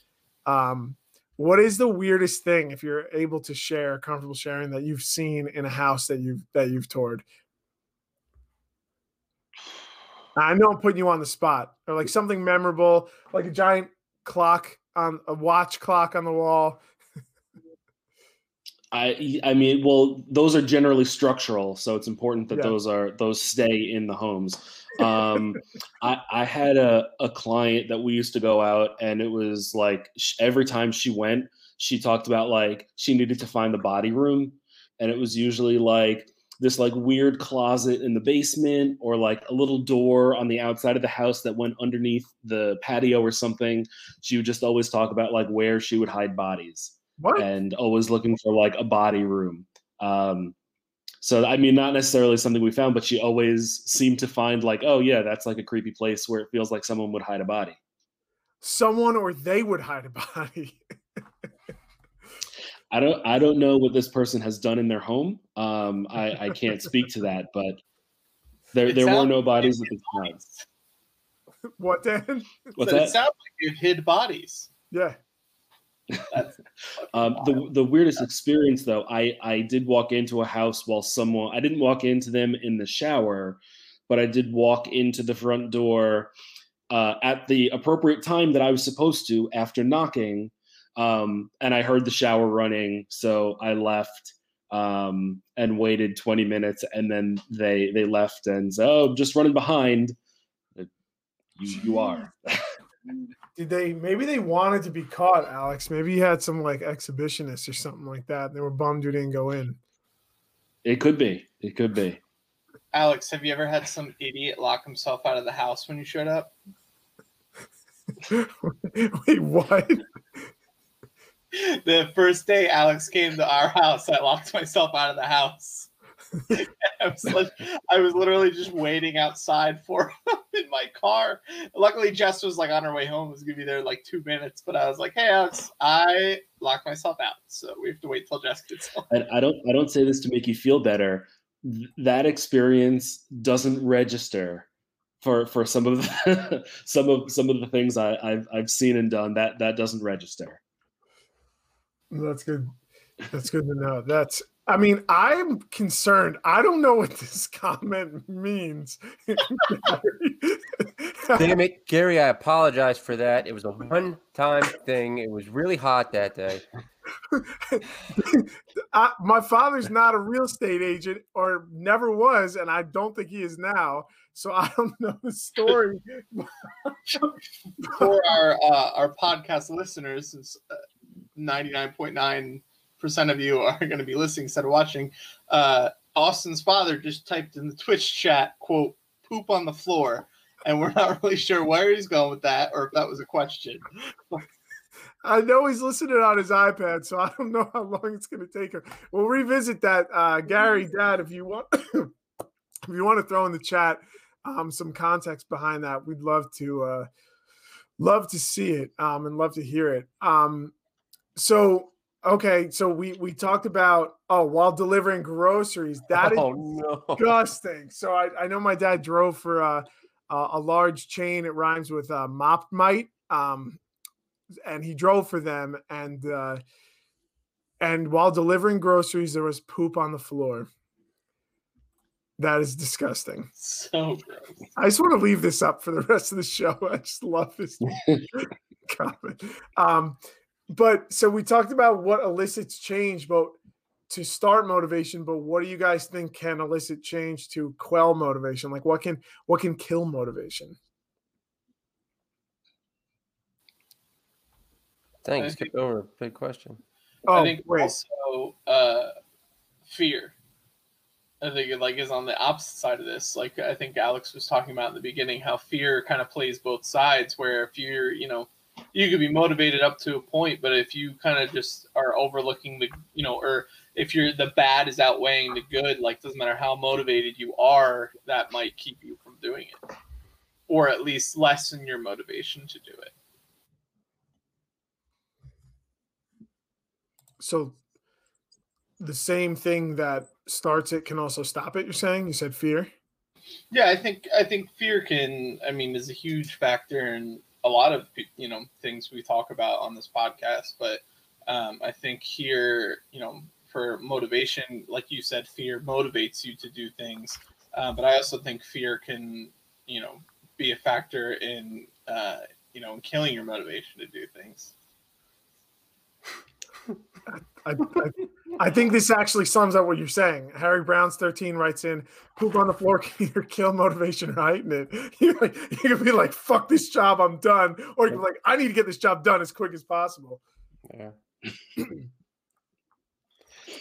Um, what is the weirdest thing, if you're able to share, comfortable sharing, that you've seen in a house that you've that you've toured? I know I'm putting you on the spot, or like something memorable, like a giant clock on a watch clock on the wall. I I mean, well, those are generally structural, so it's important that yeah. those are those stay in the homes. Um, [laughs] I I had a a client that we used to go out, and it was like every time she went, she talked about like she needed to find the body room, and it was usually like this like weird closet in the basement or like a little door on the outside of the house that went underneath the patio or something. She would just always talk about like where she would hide bodies what? and always looking for like a body room. Um, so I mean, not necessarily something we found, but she always seemed to find like, oh yeah, that's like a creepy place where it feels like someone would hide a body. Someone or they would hide a body. [laughs] I don't I don't know what this person has done in their home. Um, I, I can't speak to that, but there It there were no bodies at the hid time. What Dan? What's So It that? sounds like you've hid bodies. Yeah. [laughs] Um, the the weirdest experience though, I I did walk into a house while someone I didn't walk into them in the shower, but I did walk into the front door uh, at the appropriate time that I was supposed to after knocking, um, and I heard the shower running, so I left um, and waited twenty minutes, and then they they left and said, "Oh, I'm just running behind." You you are. [laughs] Did they maybe they wanted to be caught, Alex? Maybe you had some like exhibitionists or something like that. They were bummed you didn't go in. It could be. It could be. Alex, have you ever had some idiot lock himself out of the house when you showed up? [laughs] Wait, what? The first day Alex came to our house, I locked myself out of the house. [laughs] I was like, I was literally just waiting outside for him in my car. Luckily, Jess was like on her way home. Was gonna be there in, like two minutes, but I was like, "Hey, Alex, I locked myself out, so we have to wait till Jess gets home." and I don't I don't say this to make you feel better. That experience doesn't register for for some of the, [laughs] some of some of the things I, I've I've seen and done. That that doesn't register. That's good. That's good to know. That's I mean, I'm concerned. I don't know what this [laughs] comment means. Damn it, Gary! I apologize for that. It was a one-time thing. It was really hot that day. [laughs] I, my father's not a real estate agent or never was, and I don't think he is now. So I don't know the story. [laughs] For our uh, our podcast listeners, since ninety nine point nine percent of you [laughs] are going to be listening instead of watching, uh, Austin's father just typed in the Twitch chat, "quote poop on the floor," and we're not really sure where he's going with that, or if that was a question. [laughs] I know he's listening on his iPad, so I don't know how long it's going to take him. We'll revisit that, uh, Gary, Dad, if you want. [coughs] if you want to throw in the chat um, some context behind that, we'd love to uh, love to see it um, and love to hear it. Um, so okay, so we we talked about oh while delivering groceries, that is oh no! disgusting. So I, I know my dad drove for uh, a, a large chain. It rhymes with uh, Mop Mite, um, and he drove for them. And uh, and while delivering groceries, there was poop on the floor. That is disgusting. So gross. I just want to leave this up for the rest of the show. I just love this [laughs] comment. Um, but so we talked about what elicits change, but to start motivation. But what do you guys think can elicit change to quell motivation? Like what can what can kill motivation? Thanks. I think- Skip over. Big question. Oh, I think wait. also uh, fear. I think it like is on the opposite side of this. Like I think Alex was talking about in the beginning, how fear kind of plays both sides. Where if you're, you know, you could be motivated up to a point, but if you kind of just are overlooking the, you know, or if you're the bad is outweighing the good, like doesn't matter how motivated you are, that might keep you from doing it, or at least lessen your motivation to do it. So the same thing that starts it can also stop it. You're saying you said fear. Yeah, I think I think fear can. I mean, is a huge factor in a lot of you know things we talk about on this podcast. But um, I think here, you know, for motivation, like you said, fear motivates you to do things. Uh, but I also think fear can, you know, be a factor in uh, you know in killing your motivation to do things. I, I, I think this actually sums up what you're saying. Harry Brown's 13 writes in, poop on the floor [laughs] can either kill motivation or heighten it. [laughs] You're like, you can be like, fuck this job, I'm done. Or you can be like, I need to get this job done as quick as possible. Yeah.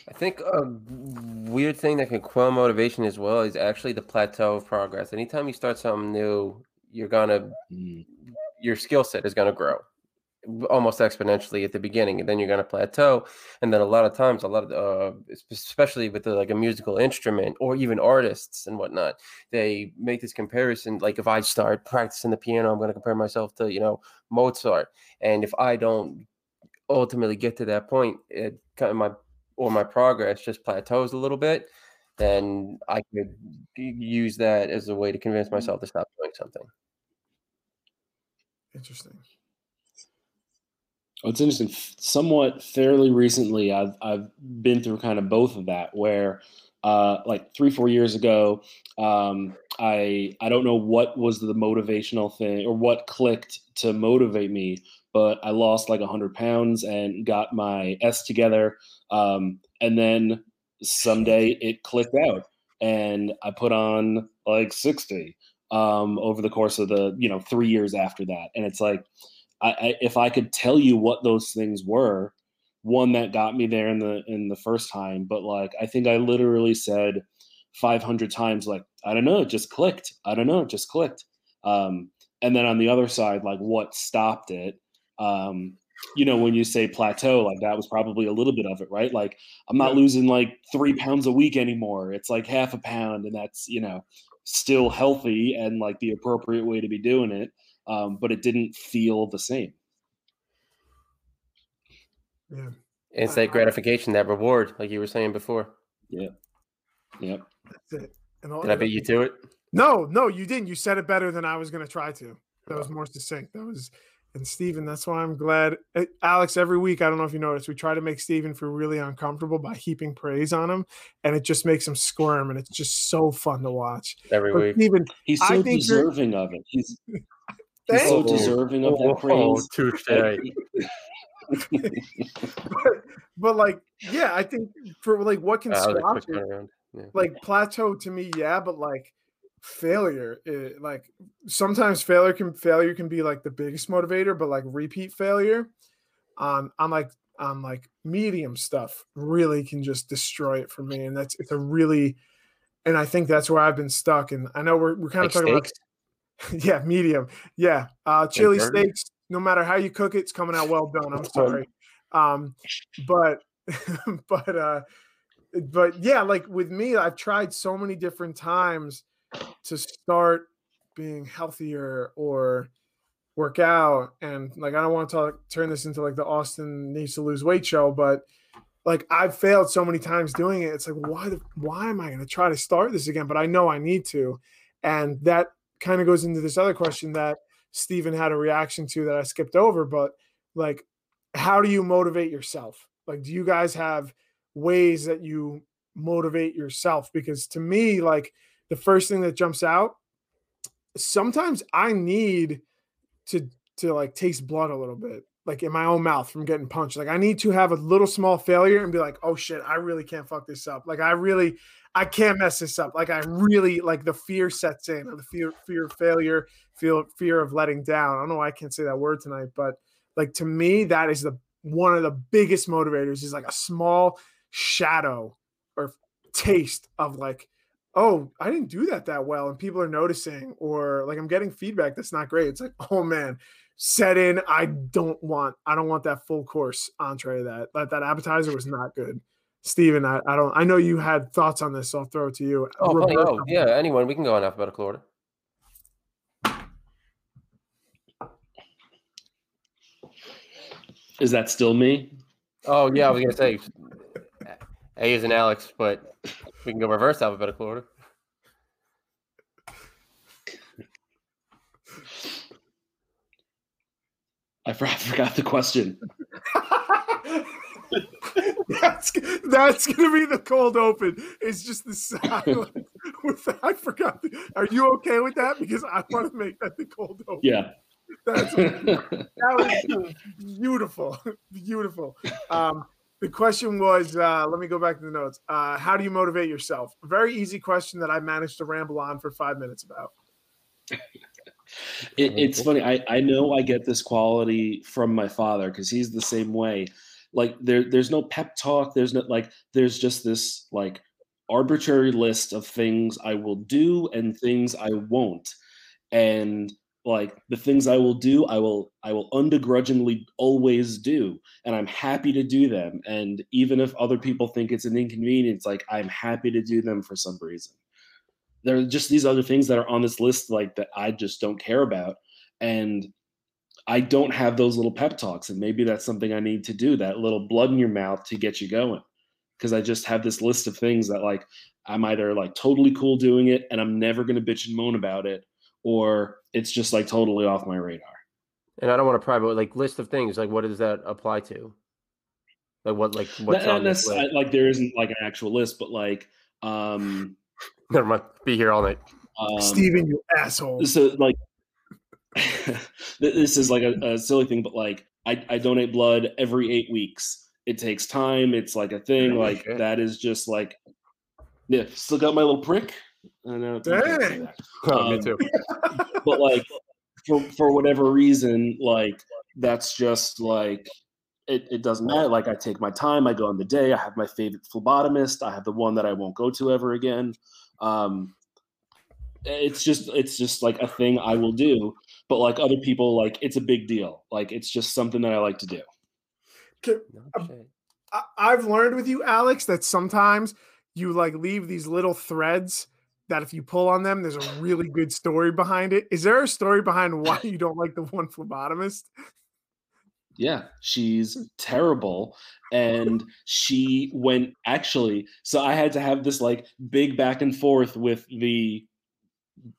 I think a weird thing that can quell motivation as well is actually the plateau of progress. Anytime you start something new, you're gonna Mm. your skill set is gonna grow almost exponentially at the beginning, and then you're gonna plateau. And then a lot of times, a lot of uh, especially with the, like a musical instrument or even artists and whatnot, they make this comparison. Like if I start practicing the piano, I'm gonna compare myself to you know Mozart, and if I don't ultimately get to that point, it kind of my or my progress just plateaus a little bit, then I could use that as a way to convince myself to stop doing something. Interesting. Oh, it's interesting. Somewhat fairly recently, I've I've been through kind of both of that. Where, uh, like three four years ago, um, I I don't know what was the motivational thing or what clicked to motivate me, but I lost like hundred pounds and got my S together. Um, and then someday [laughs] it clicked out, and I put on like sixty um, over the course of the you know three years after that, and it's like I, I, if I could tell you what those things were, one that got me there in the in the first time, but like I think I literally said 500 times, like I don't know, it just clicked. I don't know, it just clicked. Um, and then on the other side, like what stopped it? Um, you know, when you say plateau, like that was probably a little bit of it, right? Like I'm not losing like three pounds a week anymore. It's like half a pound, and that's you know still healthy and like the appropriate way to be doing it um, but it didn't feel the same. Yeah. It's that gratification, that reward, like you were saying before. Yeah. Yep. That's it. And Did I beat you to it? No, no, you didn't. You said it better than I was going to try to. That was more succinct. That was, and Steven, that's why I'm glad. Eh, Alex, every week, I don't know if you noticed, we try to make Steven feel really uncomfortable by heaping praise on him, and it just makes him squirm, and it's just so fun to watch. Every But week. Steven, He's I so think deserving of it. He's, [laughs] he's Thank so you. deserving of Oh, that praise. touche. [laughs] but, but like, yeah, I think for like what can Uh, that was a stop quick it. Yeah. like plateau to me, yeah, but like failure, it, like sometimes failure can failure can be like the biggest motivator, but like repeat failure on on like on like medium stuff really can just destroy it for me, and that's it's a really, and I think that's where I've been stuck. And I know we're we're kind Like of talking steaks? [laughs] yeah, medium, yeah, uh, chili steaks. No matter how you cook it, it's coming out well done. I'm sorry, um, but [laughs] but uh but yeah, like with me, I've tried so many different times to start being healthier or work out. And like, I don't want to talk, turn this into like the Austin needs to lose weight show, but like I've failed so many times doing it. It's like, why, the, why am I going to try to start this again? But I know I need to. And that kind of goes into this other question that Stephen had a reaction to that I skipped over, but like, how do you motivate yourself? Like, do you guys have ways that you motivate yourself? Because to me, like the first thing that jumps out, sometimes I need to to like taste blood a little bit, like in my own mouth from getting punched. Like I need to have a little small failure and be like, oh shit, I really can't fuck this up. Like I really I can't mess this up. Like I really like the fear sets in, the fear fear of failure, feel fear of letting down. I don't know why I can't say that word tonight, but like to me, that is the one of the biggest motivators is like a small shadow or taste of like, oh, I didn't do that that well, and people are noticing, or like I'm getting feedback that's not great. It's like, oh man, set in. I don't want, I don't want that full course entree. That that, that appetizer was not good. Steven, I, I don't I know you had thoughts on this, so I'll throw it to you. Oh, funny. Oh, oh, yeah. Anyone, we can go in alphabetical order. Is that still me? Oh, yeah. I was gonna say A is an Alex, but we can go reverse alphabetical order. I forgot the question. [laughs] that's that's gonna be the cold open. It's just the silence. with that, I forgot. The, are you okay with that? Because I want to make that the cold open. Yeah. That's that was beautiful, beautiful. Um, the question was, uh, let me go back to the notes. Uh, how do you motivate yourself? A very easy question that I managed to ramble on for five minutes about. It, it's funny. I, I know I get this quality from my father because he's the same way. Like there there's no pep talk. There's no like there's just this like arbitrary list of things I will do and things I won't. And like the things I will do, I will I will unbegrudgingly always do, and I'm happy to do them. And even if other people think it's an inconvenience, like I'm happy to do them for some reason there are just these other things that are on this list like that I just don't care about. And I don't have those little pep talks, and maybe that's something I need to do. That little blood in your mouth to get you going, because I just have this list of things that like I'm either like totally cool doing it, and I'm never gonna bitch and moan about it, or it's just like totally off my radar. And I don't want to pry, but like list of things, like what does that apply to? Like what, like what's Not- on not this necess- list? like there isn't like an actual list, but like um, [laughs] Never mind. Be here all night. um Steven, you asshole. so like [laughs] this is like a, a silly thing, but like I, I donate blood every eight weeks. It takes time. It's like a thing. Holy Like shit. that is just like yeah. Still got my little prick. I know. Dang. [laughs] Oh, me Um, too. [laughs] But like for for whatever reason, like that's just like it, it doesn't matter. Like I take my time. I go on the day. I have my favorite phlebotomist. I have the one that I won't go to ever again. Um, it's just it's just like a thing I will do. But like other people, like it's a big deal. Like it's just something that I like to do. Can- No um, shit. I, I've learned with you, Alex, that sometimes you like leave these little threads that if you pull on them, there's a really good story behind it. Is there a story behind why [laughs] you don't like the one phlebotomist? Yeah, she's terrible. And she went actually, so I had to have this like big back and forth with the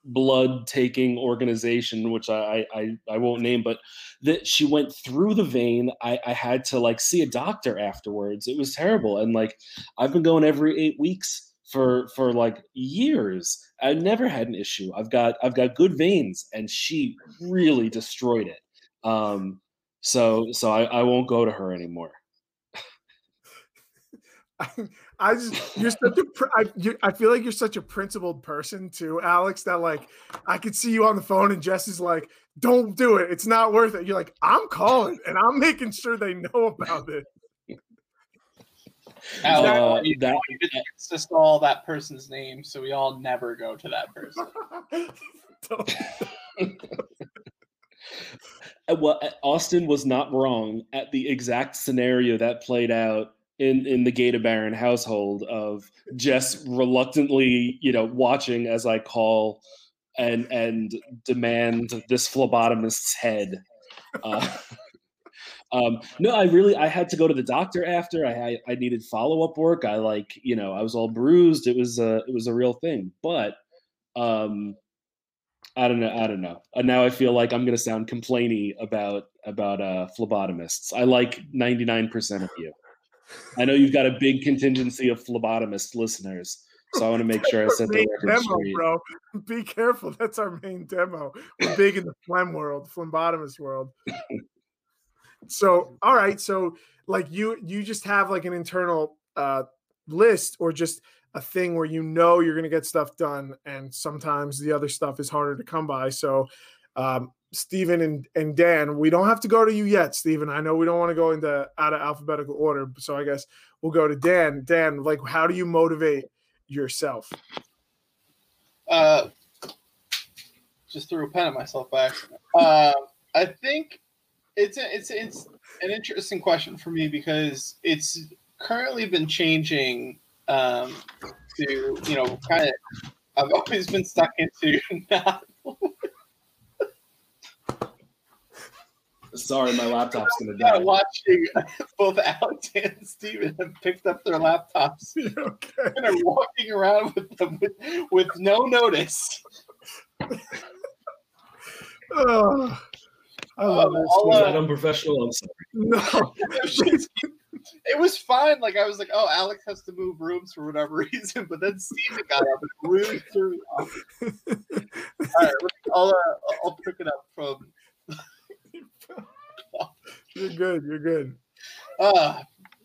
blood taking organization, which I, I I won't name, but that she went through the vein. I, I had to like see a doctor afterwards. It was terrible. And like I've been going every eight weeks for for like years. I never had an issue. I've got I've got good veins, and she really destroyed it. Um, so so I, I won't go to her anymore. [laughs] I, I just you're such a pr- I, you, I feel like you're such a principled person too, Alex. That like I could see you on the phone and Jess is like, "Don't do it. It's not worth it." You're like, "I'm calling and I'm making sure they know about it." Alex, Uh, you, that- you did just all that person's name, so we all never go to that person. [laughs] [laughs] [laughs] Uh, Well, uh, Austin was not wrong at the exact scenario that played out in in the Gata Baron household of just reluctantly, you know, watching as I call and and demand this phlebotomist's head. Uh, [laughs] um, no, I really I had to go to the doctor after. I I, I needed follow up work. I like you know I was all bruised. It was a it was a real thing, but. Um, I don't know. I don't know. And now I feel like I'm to sound complainy about about uh, phlebotomists. I like 99% of you. I know you've got a big contingency of phlebotomist listeners, so I want to make sure I set the record demo, straight. bro. Be careful. That's our main demo. We're big in the phlegm world, phlebotomist world. So, all right. So, like you, you just have like an internal uh, list, or just a thing where you know you're going to get stuff done, and sometimes the other stuff is harder to come by. So, um, Stephen and, and Dan, we don't have to go to you yet, Stephen. I know we don't want to go into out of alphabetical order, so I guess we'll go to Dan. Dan, like, how do you motivate yourself? Uh, just threw a pen at myself accident. Uh, I think it's a, it's it's an interesting question for me because it's currently been changing um, to you know kind of. I've always been stuck into [laughs] not Sorry, my laptop's going to not die. watching [laughs] both Alex and Steven have picked up their laptops [laughs] okay. and are walking around with them with, with no notice. Oh, I love Um, this. I'll, Was uh, that unprofessional? I'm sorry. No, [laughs] it was fine. Like I was like, oh, Alex has to move rooms for whatever reason, but then Steven got up and really threw me off. All right, I'll uh, I'll pick it up from. [laughs] you're good. You're good. Uh,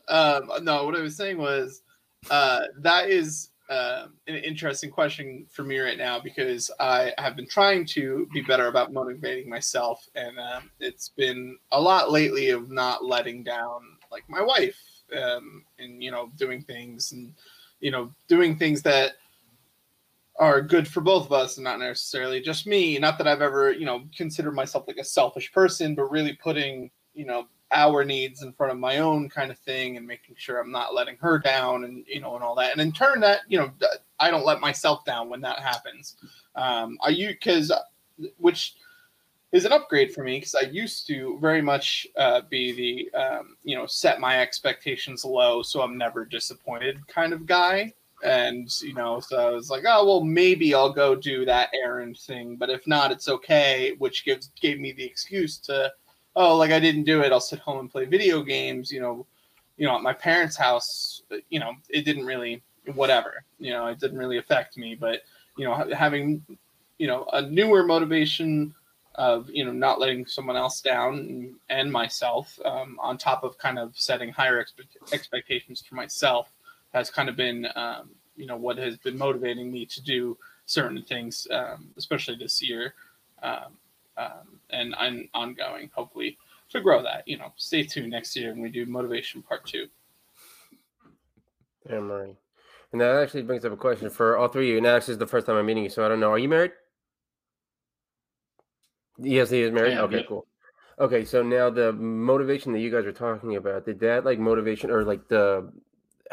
um, no, what I was saying was uh, that is um an interesting question for me right now because I have been trying to be better about motivating myself, and um, it's been a lot lately of not letting down like my wife, um, and you know doing things and you know doing things that are good for both of us and not necessarily just me. Not that I've ever you know considered myself like a selfish person, but really putting you know our needs in front of my own kind of thing and making sure I'm not letting her down and you know and all that and in turn that you know I don't let myself down when that happens um are you because which is an upgrade for me because I used to very much uh, be the um, you know set my expectations low so I'm never disappointed kind of guy. And you know, so I was like, oh well, maybe I'll go do that errand thing, but if not, it's okay. Which gives gave me the excuse to, oh, like I didn't do it. I'll sit home and play video games. You know, you know, at my parents' house, you know, it didn't really whatever. You know, it didn't really affect me, but you know, having you know a newer motivation of you know not letting someone else down and myself um, on top of kind of setting higher expe- expectations for myself has kind of been um, you know what has been motivating me to do certain things um, especially this year um, um, and i'm ongoing hopefully to grow that you know stay tuned next year when we do motivation part two yeah Murray. and that actually brings up a question for all three of you and this is the first time i'm meeting you so i don't know are you married Yes, he is married. am, okay, yep. cool. Okay, so now the motivation that you guys are talking about, did that like motivation or like the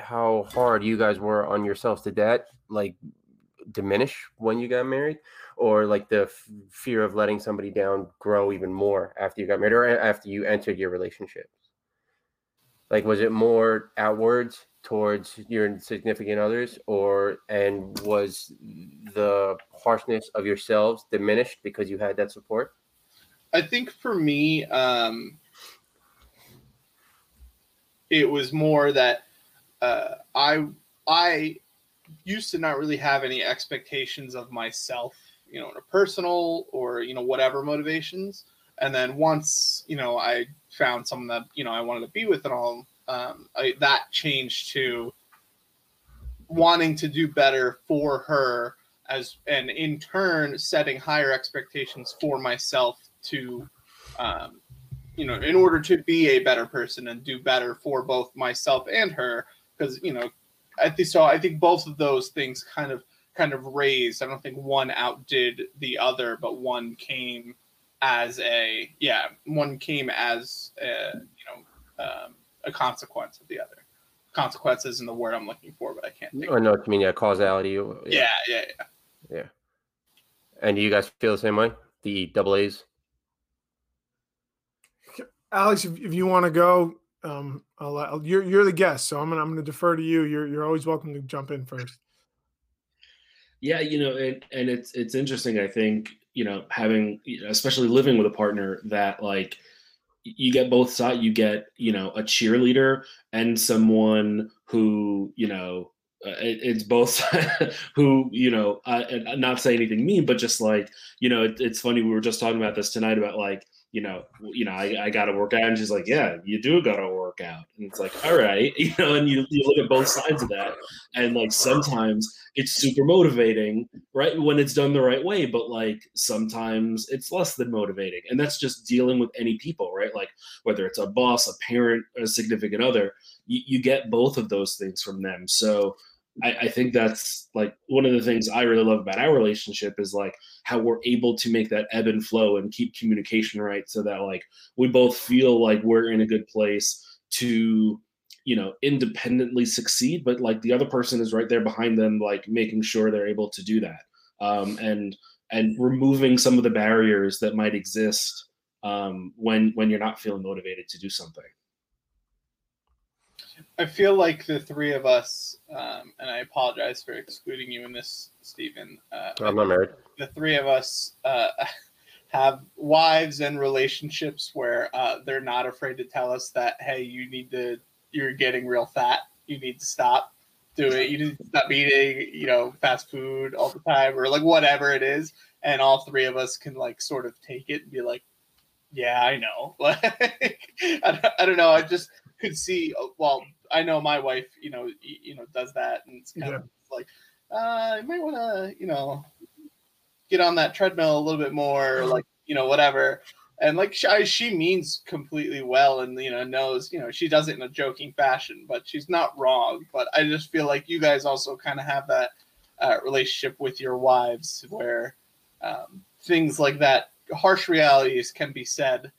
how hard you guys were on yourselves, did that like diminish when you got married? Or like the f- fear of letting somebody down grow even more after you got married or after you entered your relationships? Like was it more outwards towards your significant others or and was the harshness of yourselves diminished because you had that support? I think for me, um, it was more that uh, I I used to not really have any expectations of myself, you know, in a personal or you know whatever motivations. And then once you know I found someone that you know I wanted to be with and all, um, I, that changed to wanting to do better for her as and in turn setting higher expectations for myself to um, you know in order to be a better person and do better for both myself and her because you know i think so i think both of those things kind of kind of raised i don't think one outdid the other but one came as a yeah one came as a you know um, a consequence of the other Consequences isn't the word i'm looking for but i can't think Or no, I mean yeah, causality. or- yeah yeah yeah And do you guys feel the same way? The double A's? Alex, if, if you want to go, um, I'll, I'll, you're you're the guest, so I'm gonna I'm gonna defer to you. You're you're always welcome to jump in first. Yeah, you know, and, and it's it's interesting. I think you know having, especially living with a partner that like you get both sides. You get you know a cheerleader and someone who you know uh, it, it's both [laughs] who you know uh, not say anything mean, but just like you know it, it's funny. We were just talking about this tonight about like you know you know I, I got to work out, and she's like, yeah, you do got to work out, and it's like all right, [laughs] you know, and you you look at both sides of that, and like sometimes it's super motivating right when it's done the right way. But like sometimes it's less than motivating. And that's just dealing with any people right? Like whether it's a boss a parent a significant other you, you get both of those things from them. So I, I think that's like one of the things i really love about our relationship is like how we're able to make that ebb and flow and keep communication right so that like we both feel like we're in a good place to you know independently succeed but like the other person is right there behind them like making sure they're able to do that. Um, and and removing some of the barriers that might exist um, when when you're not feeling motivated to do something I feel like the three of us, um, and I apologize for excluding you in this, Stephen. Uh, I'm not married. the three of us uh, [laughs] have wives and relationships where uh, they're not afraid to tell us that, hey, you need to, you're getting real fat. You need to stop doing, you need to stop eating, you know, fast food all the time or like whatever it is. And all three of us can like sort of take it and be like, yeah, I know. [laughs] Like, I, don't, I don't know. I just could see. uh, Well, I know my wife. You know, you know, does that, and it's kind of like, uh, you might want to, you know, get on that treadmill a little bit more, like, you know, whatever. And like, she, she means completely well, and you know, knows, you know, she does it in a joking fashion, but she's not wrong. But I just feel like you guys also kind of have that uh, relationship with your wives, where um, things like that harsh realities can be said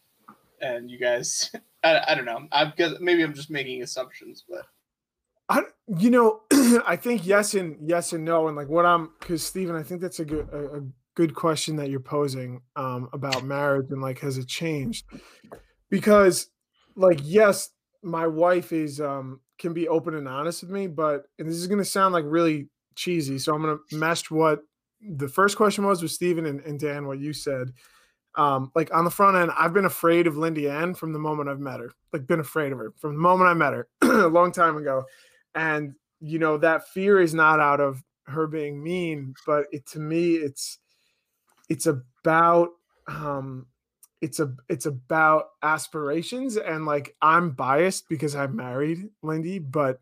and you guys [laughs] I, I don't know i'm maybe i'm just making assumptions but I, you know, [clears throat] I think yes and yes and no, and like what I'm, because Stephen, I think that's a good, a, a good question that you're posing um, about marriage and like has it changed? Because like yes, my wife is um can be open and honest with me, but and this is gonna sound like really cheesy, so I'm gonna mesh what the first question was with Stephen and, and Dan, what you said. Um, like on the front end, I've been afraid of Lindy Ann from the moment I've met her. Like been afraid of her from the moment I met her [clears throat] a long time ago. And you know, that fear is not out of her being mean, but it to me it's it's about um it's a it's about aspirations and like I'm biased because I married Lindy, but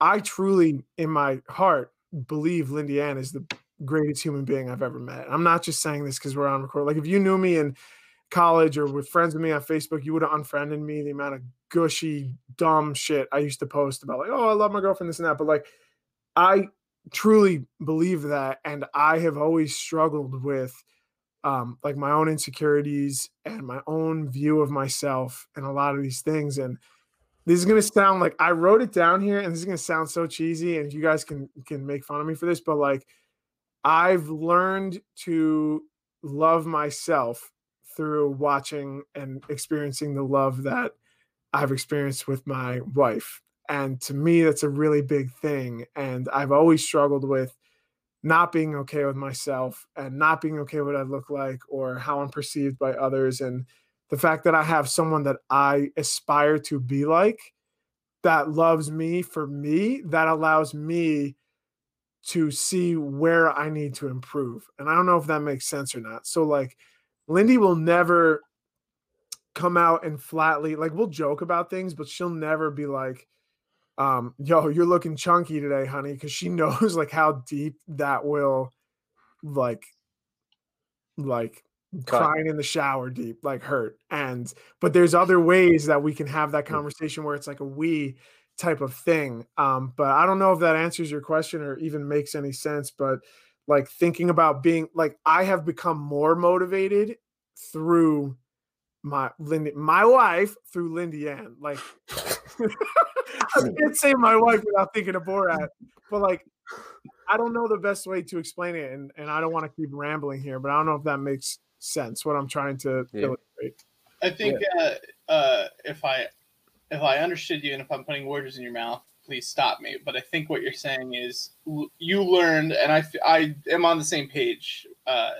I truly in my heart believe Lindy Ann is the greatest human being I've ever met. I'm not just saying this because we're on record. Like if you knew me in college or with friends with me on Facebook, you would have unfriended me. The amount of gushy, dumb shit I used to post about like, oh, I love my girlfriend, this and that. But like I truly believe that. And I have always struggled with um, like my own insecurities and my own view of myself and a lot of these things. And this is gonna sound like I wrote it down here, and this is gonna sound so cheesy, and you guys can can make fun of me for this, but like I've learned to love myself through watching and experiencing the love that I've experienced with my wife. And to me, that's a really big thing. And I've always struggled with not being okay with myself and not being okay with what I look like or how I'm perceived by others. And the fact that I have someone that I aspire to be like that loves me for me, that allows me to see where I need to improve. And I don't know if that makes sense or not. So, like, Lindy will never come out and flatly, like, we'll joke about things, but she'll never be like, um, yo, you're looking chunky today, honey, because she [laughs] knows like how deep that will like like Cut. crying in the shower deep, like hurt. And but there's other ways that we can have that conversation where it's like a we type of thing. Um, but I don't know if that answers your question or even makes any sense. But like thinking about being like I have become more motivated through my Lindy, my wife through Lindy Ann. Like [laughs] I can't say my wife without thinking of Borat, but like I don't know the best way to explain it, and and I don't want to keep rambling here, but I don't know if that makes sense. What I'm trying to yeah. illustrate. I think yeah. uh, uh, if I if I understood you, and if I'm putting words in your mouth, please stop me. But I think what you're saying is you learned, and I I am on the same page uh,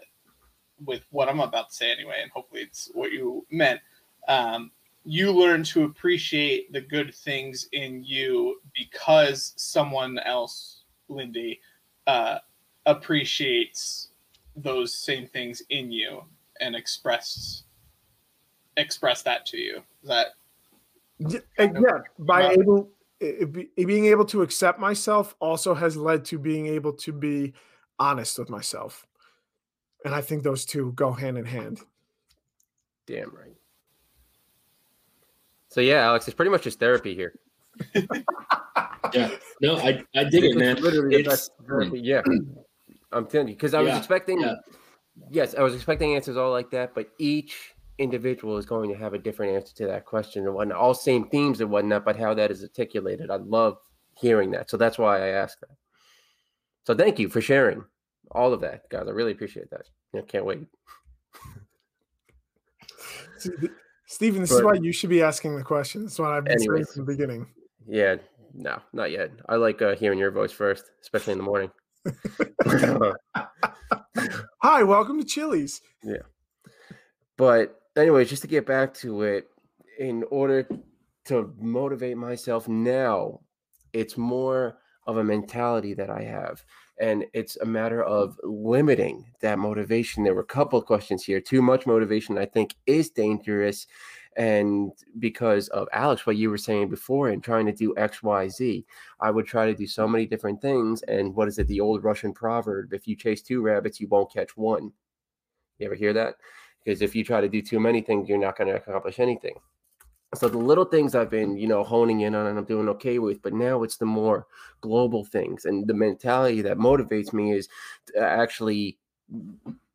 with what I'm about to say anyway, and hopefully it's what you meant. Um, you learn to appreciate the good things in you because someone else, Lindy, uh, appreciates those same things in you and express express that to you. Is that yeah, yeah by able being able to accept myself also has led to being able to be honest with myself. And I think those two go hand in hand. Damn right. So yeah, Alex, it's pretty much just therapy here. [laughs] yeah. No, I, I dig it, man. Literally it's, yeah. I'm telling you, because I was expecting yeah. yes, I was expecting answers all like that, but each individual is going to have a different answer to that question and whatnot. All same themes and whatnot, but how that is articulated. I love hearing that. So that's why I asked that. So thank you for sharing all of that, guys. I really appreciate that. I can't wait. Stephen, this but, is why you should be asking the question. That's what I've been anyways, saying from the beginning. Yeah, no, not yet. I like uh, hearing your voice first, especially in the morning. [laughs] Hi, welcome to Chili's. [laughs] Yeah. But anyway, just to get back to it, in order to motivate myself now, it's more of a mentality that I have and it's a matter of limiting that motivation. There were a couple of questions here. Too much motivation, I think, is dangerous. And because of Alex, what you were saying before, and trying to do X, Y, Z, I would try to do so many different things. And what is it? The old Russian proverb: "If you chase two rabbits, you won't catch one." You ever hear that? Because if you try to do too many things, you're not going to accomplish anything so the little things I've been, you know, honing in on and I'm doing okay with, but now it's the more global things and the mentality that motivates me is actually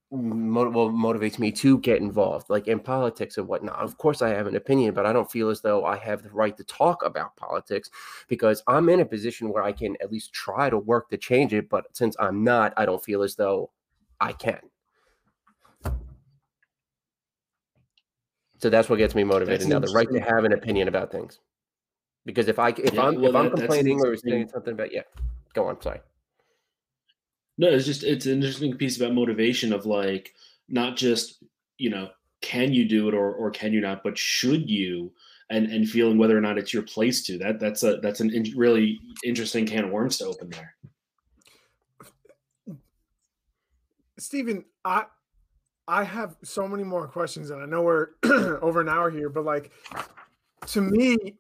well, motivates me to get involved, like in politics and whatnot. Of course, I have an opinion, but I don't feel as though I have the right to talk about politics because I'm in a position where I can at least try to work to change it. But since I'm not, I don't feel as though I can. So that's what gets me motivated That's now. The right to have an opinion about things. Because if I if Yeah, I'm well, if I'm that- that's an complaining or saying something about yeah, go on. Sorry. No, it's just it's an interesting piece about motivation of like not just you know can you do it or or can you not, but should you and and feeling whether or not it's your place to. That that's a that's an in, really interesting can of worms to open there. Stephen, I I have so many more questions, and I know we're [clears throat] over an hour here, but like to me,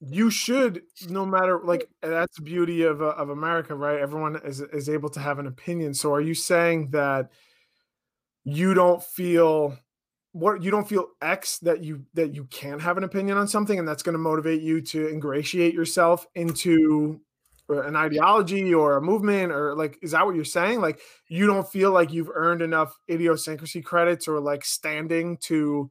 you should no matter like that's the beauty of uh, of America, right? Everyone is is able to have an opinion. So, are you saying that you don't feel what you don't feel X that you that you can't have an opinion on something, and that's going to motivate you to ingratiate yourself into an ideology or a movement or like is that what you're saying? Like you don't feel like you've earned enough idiosyncrasy credits or like standing to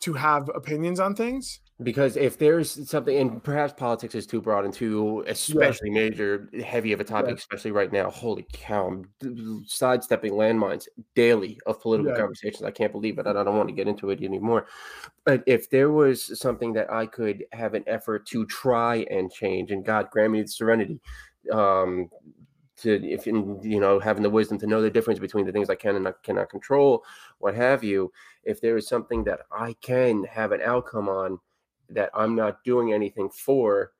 to have opinions on things Because if there's something, and perhaps politics is too broad and too especially major, heavy of a topic, Yeah. especially right now. Holy cow! I'm sidestepping landmines daily of political Yeah. conversations. I can't believe it, I don't want to get into it anymore. But if there was something that I could have an effort to try and change, and God grant me the serenity, um, to if you know having the wisdom to know the difference between the things I can and I cannot control, what have you. If there is something that I can have an outcome on that I'm not doing anything for,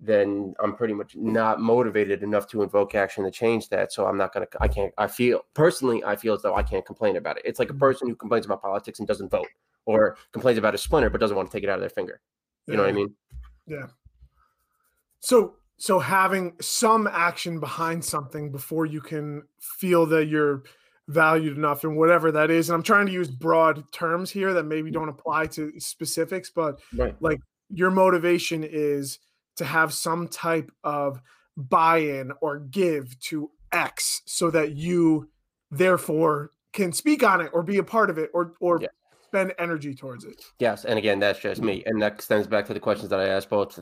then I'm pretty much not motivated enough to invoke action to change that. So I'm not gonna. I can't. I feel personally, I feel as though I can't complain about it. It's like a Mhm. person who complains about politics and doesn't vote, or complains about a splinter but doesn't want to take it out of their finger. You know what I mean? Yeah. so so having some action behind something before you can feel that you're valued enough and whatever that is and i'm trying to use broad terms here that maybe mm. don't apply to specifics but Right. your motivation is to have some type of buy-in or give to X so that you therefore can speak on it or be a part of it or or Yeah. spend energy towards it. Yes, and again, that's just me, and that extends back to the questions that I asked both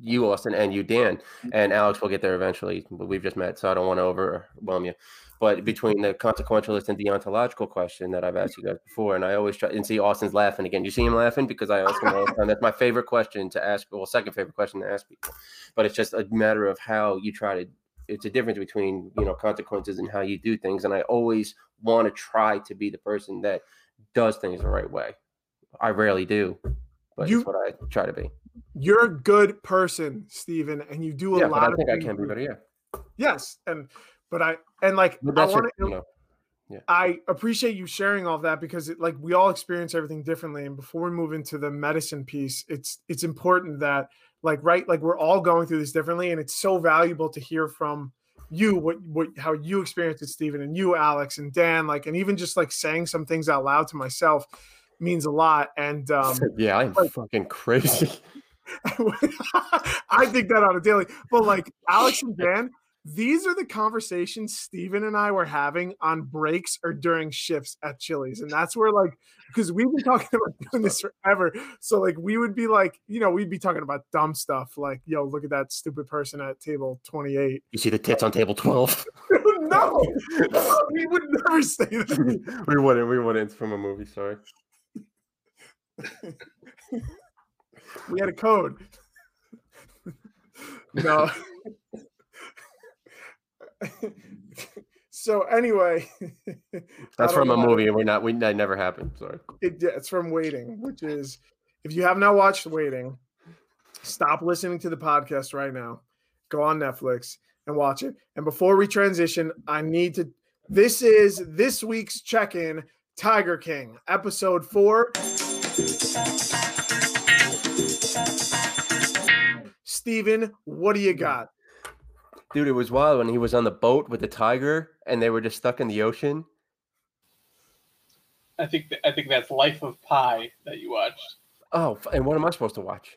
you, Austin, and you, Dan, mm. and Alex. will get there eventually, but we've just met, so I don't want to overwhelm you. But between the consequentialist and deontological question that I've asked you guys before, and I always try and see Austin's laughing again. You see him laughing because I ask him all the time. That's my favorite question to ask. Well, second favorite question to ask people, but it's just a matter of how you try to. It's a difference between you know consequences and how you do things, and I always want to try to be the person that does things the right way. I rarely do, but You- it's what I try to be. You're a good person, Stephen, and you do a Yeah, lot I of think I can be better. Yeah, Yes, and but I and like I want to know, I appreciate you sharing all that because it, like we all experience everything differently. And before we move into the medicine piece, it's it's important that like right, like we're all going through this differently, and it's so valuable to hear from you what what how you experienced it, Stephen, and you, Alex, and Dan, like, and even just like saying some things out loud to myself means a lot. And um [laughs] yeah, I'm like- fucking crazy. [laughs] I think that on a daily, but like Alex and Dan, these are the conversations Steven and I were having on breaks or during shifts at Chili's. And that's where, like, because we've been talking about [laughs] doing this forever. So, like, we would be like, you know, we'd be talking about dumb stuff like, yo, look at that stupid person at table 28. You see the tits on table twelve. [laughs] no, [laughs] we would never say that. we wouldn't. We wouldn't. It's from a movie. Sorry. We had a code. no. So anyway, [laughs] That's from a movie, and we're not. We that never happened. Sorry. It, it's from Waiting, which is if you have not watched Waiting, stop listening to the podcast right now. Go on Netflix and watch it. And before we transition, I need to. This is this week's check-in. Tiger King, episode four. Steven, what do you got? Dude, it was wild when he was on the boat with the tiger, and they were just stuck in the ocean. I think th- I think that's Life of Pi that you watched. Oh, and what am I supposed to watch?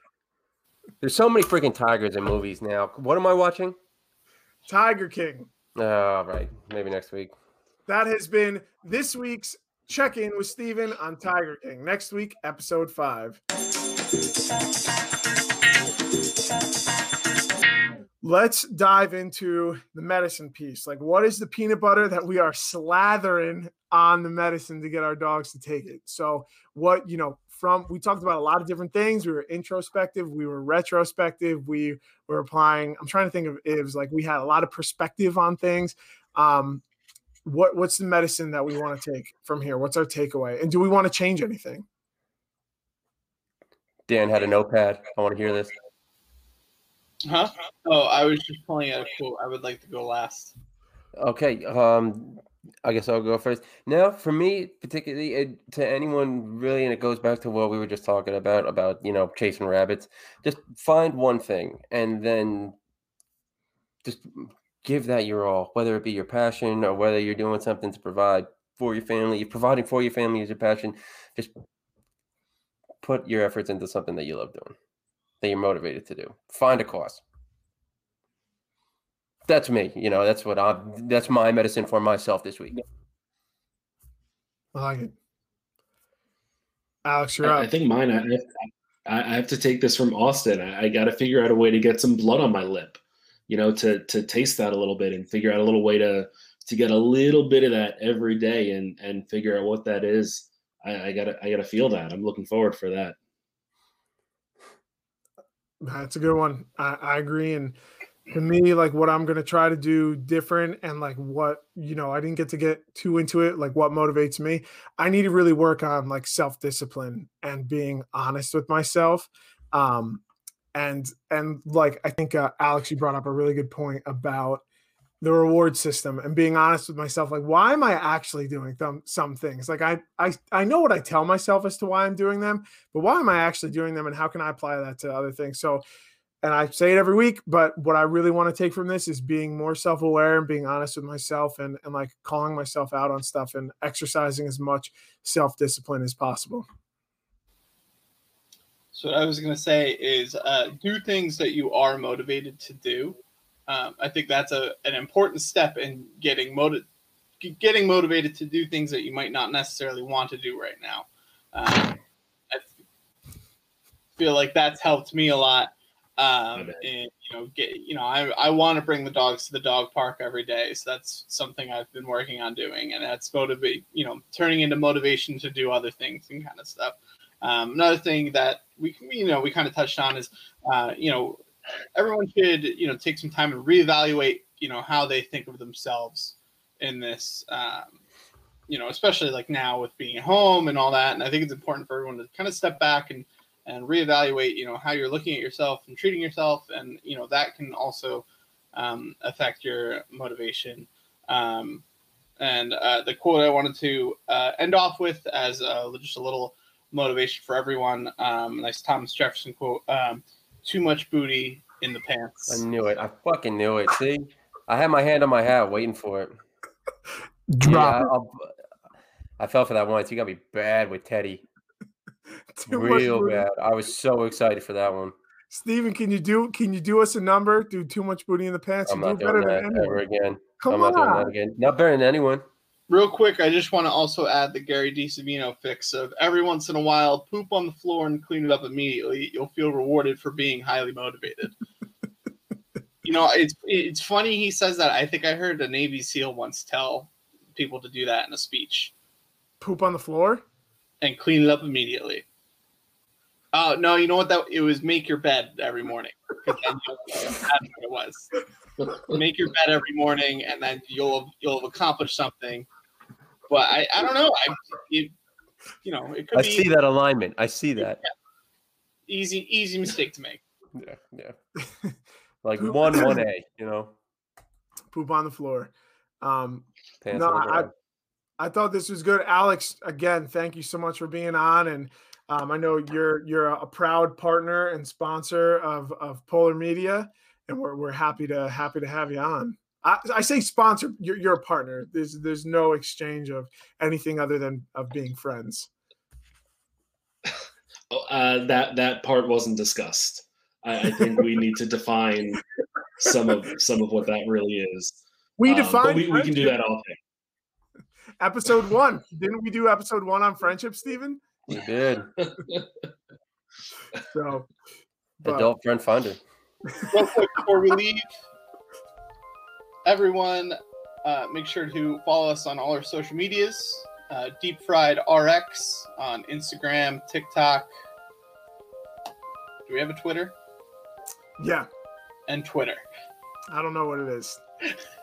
There's so many freaking tigers in movies now. What am I watching? Tiger King. Oh, right. Maybe next week. That has been this week's check in with Steven on Tiger King. Next week, episode five. Let's dive into the medicine piece. Like, what is the peanut butter that we are slathering on the medicine to get our dogs to take it? So, what, you know, from we talked about a lot of different things. We were introspective, we were retrospective, we were applying. I'm trying to think of it like we had a lot of perspective on things. Um, what what's the medicine that we want to take from here? What's our takeaway? And do we want to change anything? Dan had a notepad. I want to hear this. Huh? Oh, I was just pulling out a quote. I would like to go last. Okay. Um, I guess I'll go first. Now, for me, particularly it, to anyone really, and it goes back to what we were just talking about about you know chasing rabbits. Just find one thing, and then just give that your all, whether it be your passion or whether you're doing something to provide for your family. You're providing for your family is your passion. Just put your efforts into something that you love doing, that you're motivated to do. Find a cause that's me. You know, that's what I'm. That's my medicine for myself this week. I like it. Alex, you're I, up. I think mine. I, I have to take this from Austin. I, I got to figure out a way to get some blood on my lip, you know, to to taste that a little bit and figure out a little way to to get a little bit of that every day and and figure out what that is. I, I gotta I gotta feel that. I'm looking forward for that. That's a good one. I, I agree. And to me like what i'm to try to do different and like what you know i didn't get to get too into it like what motivates me i need to really work on like self-discipline and being honest with myself um and and like i think uh, alex you brought up a really good point about the reward system and being honest with myself like why am i actually doing them some things like I, I i know what i tell myself as to why i'm doing them but why am i actually doing them and how can i apply that to other things so and I say it every week, but what I really want to take from this is being more self-aware and being honest with myself and, and like calling myself out on stuff and exercising as much self-discipline as possible. So what I was going to say is uh, do things that you are motivated to do. Um, I think that's a, an important step in getting motiv- getting motivated to do things that you might not necessarily want to do right now. Um, I feel like that's helped me a lot um, and you know, get you know, I I want to bring the dogs to the dog park every day, so that's something I've been working on doing, and that's motivate, you know, turning into motivation to do other things and kind of stuff. Um, another thing that we you know we kind of touched on is uh, you know everyone should you know take some time and reevaluate you know how they think of themselves in this um, you know especially like now with being at home and all that. And i think it's important for everyone to kind of step back and and reevaluate you know how you're looking at yourself and treating yourself. And you know that can also um, affect your motivation. Um, and uh, the quote i wanted to uh, end off with as uh, just a little motivation for everyone um, nice thomas jefferson quote um, too much booty in the pants i knew it i fucking knew it see i had my hand on my hat waiting for it Drop yeah, I, I fell for that once you got me bad with teddy [laughs] real bad. I was so excited for that one. Steven, can you do can you do us a number? Do too much booty in the pants? I'm you not do doing that ever again. Come I'm on. not doing that again. Not better than anyone. Real quick, I just want to also add the Gary DiSavino fix of every once in a while, poop on the floor and clean it up immediately. You'll feel rewarded for being highly motivated. [laughs] you know, it's it's funny he says that. I think I heard a Navy SEAL once tell people to do that in a speech. Poop on the floor and clean it up immediately. Oh no! You know what that it was? Make your bed every morning. [laughs] That's what it was. Make your bed every morning, and then you'll you'll have accomplished something. But I, I don't know. I it, you know it could I be see that alignment. I see that. easy easy mistake to make. Yeah, yeah. [laughs] Like one one A, you know. Poop on the floor. Um, Pants no, I. I thought this was good, Alex. Again, thank you so much for being on, and um, I know you're you're a proud partner and sponsor of of Polar Media, and we're we're happy to happy to have you on. I, I say sponsor. You're you're a partner. There's there's no exchange of anything other than of being friends. [laughs] Uh, that that part wasn't discussed. I, I think we need to define some of some of what that really is. We Um, we, we can do that all day. Episode one. Didn't we do episode one on friendship, Stephen? You did. [laughs] So, but- Adult friend finder. Real before we leave, everyone, uh, make sure to follow us on all our social medias uh, Deep Fried RX on Instagram, TikTok. Do we have a Twitter? Yeah, And Twitter. I don't know what it is. [laughs]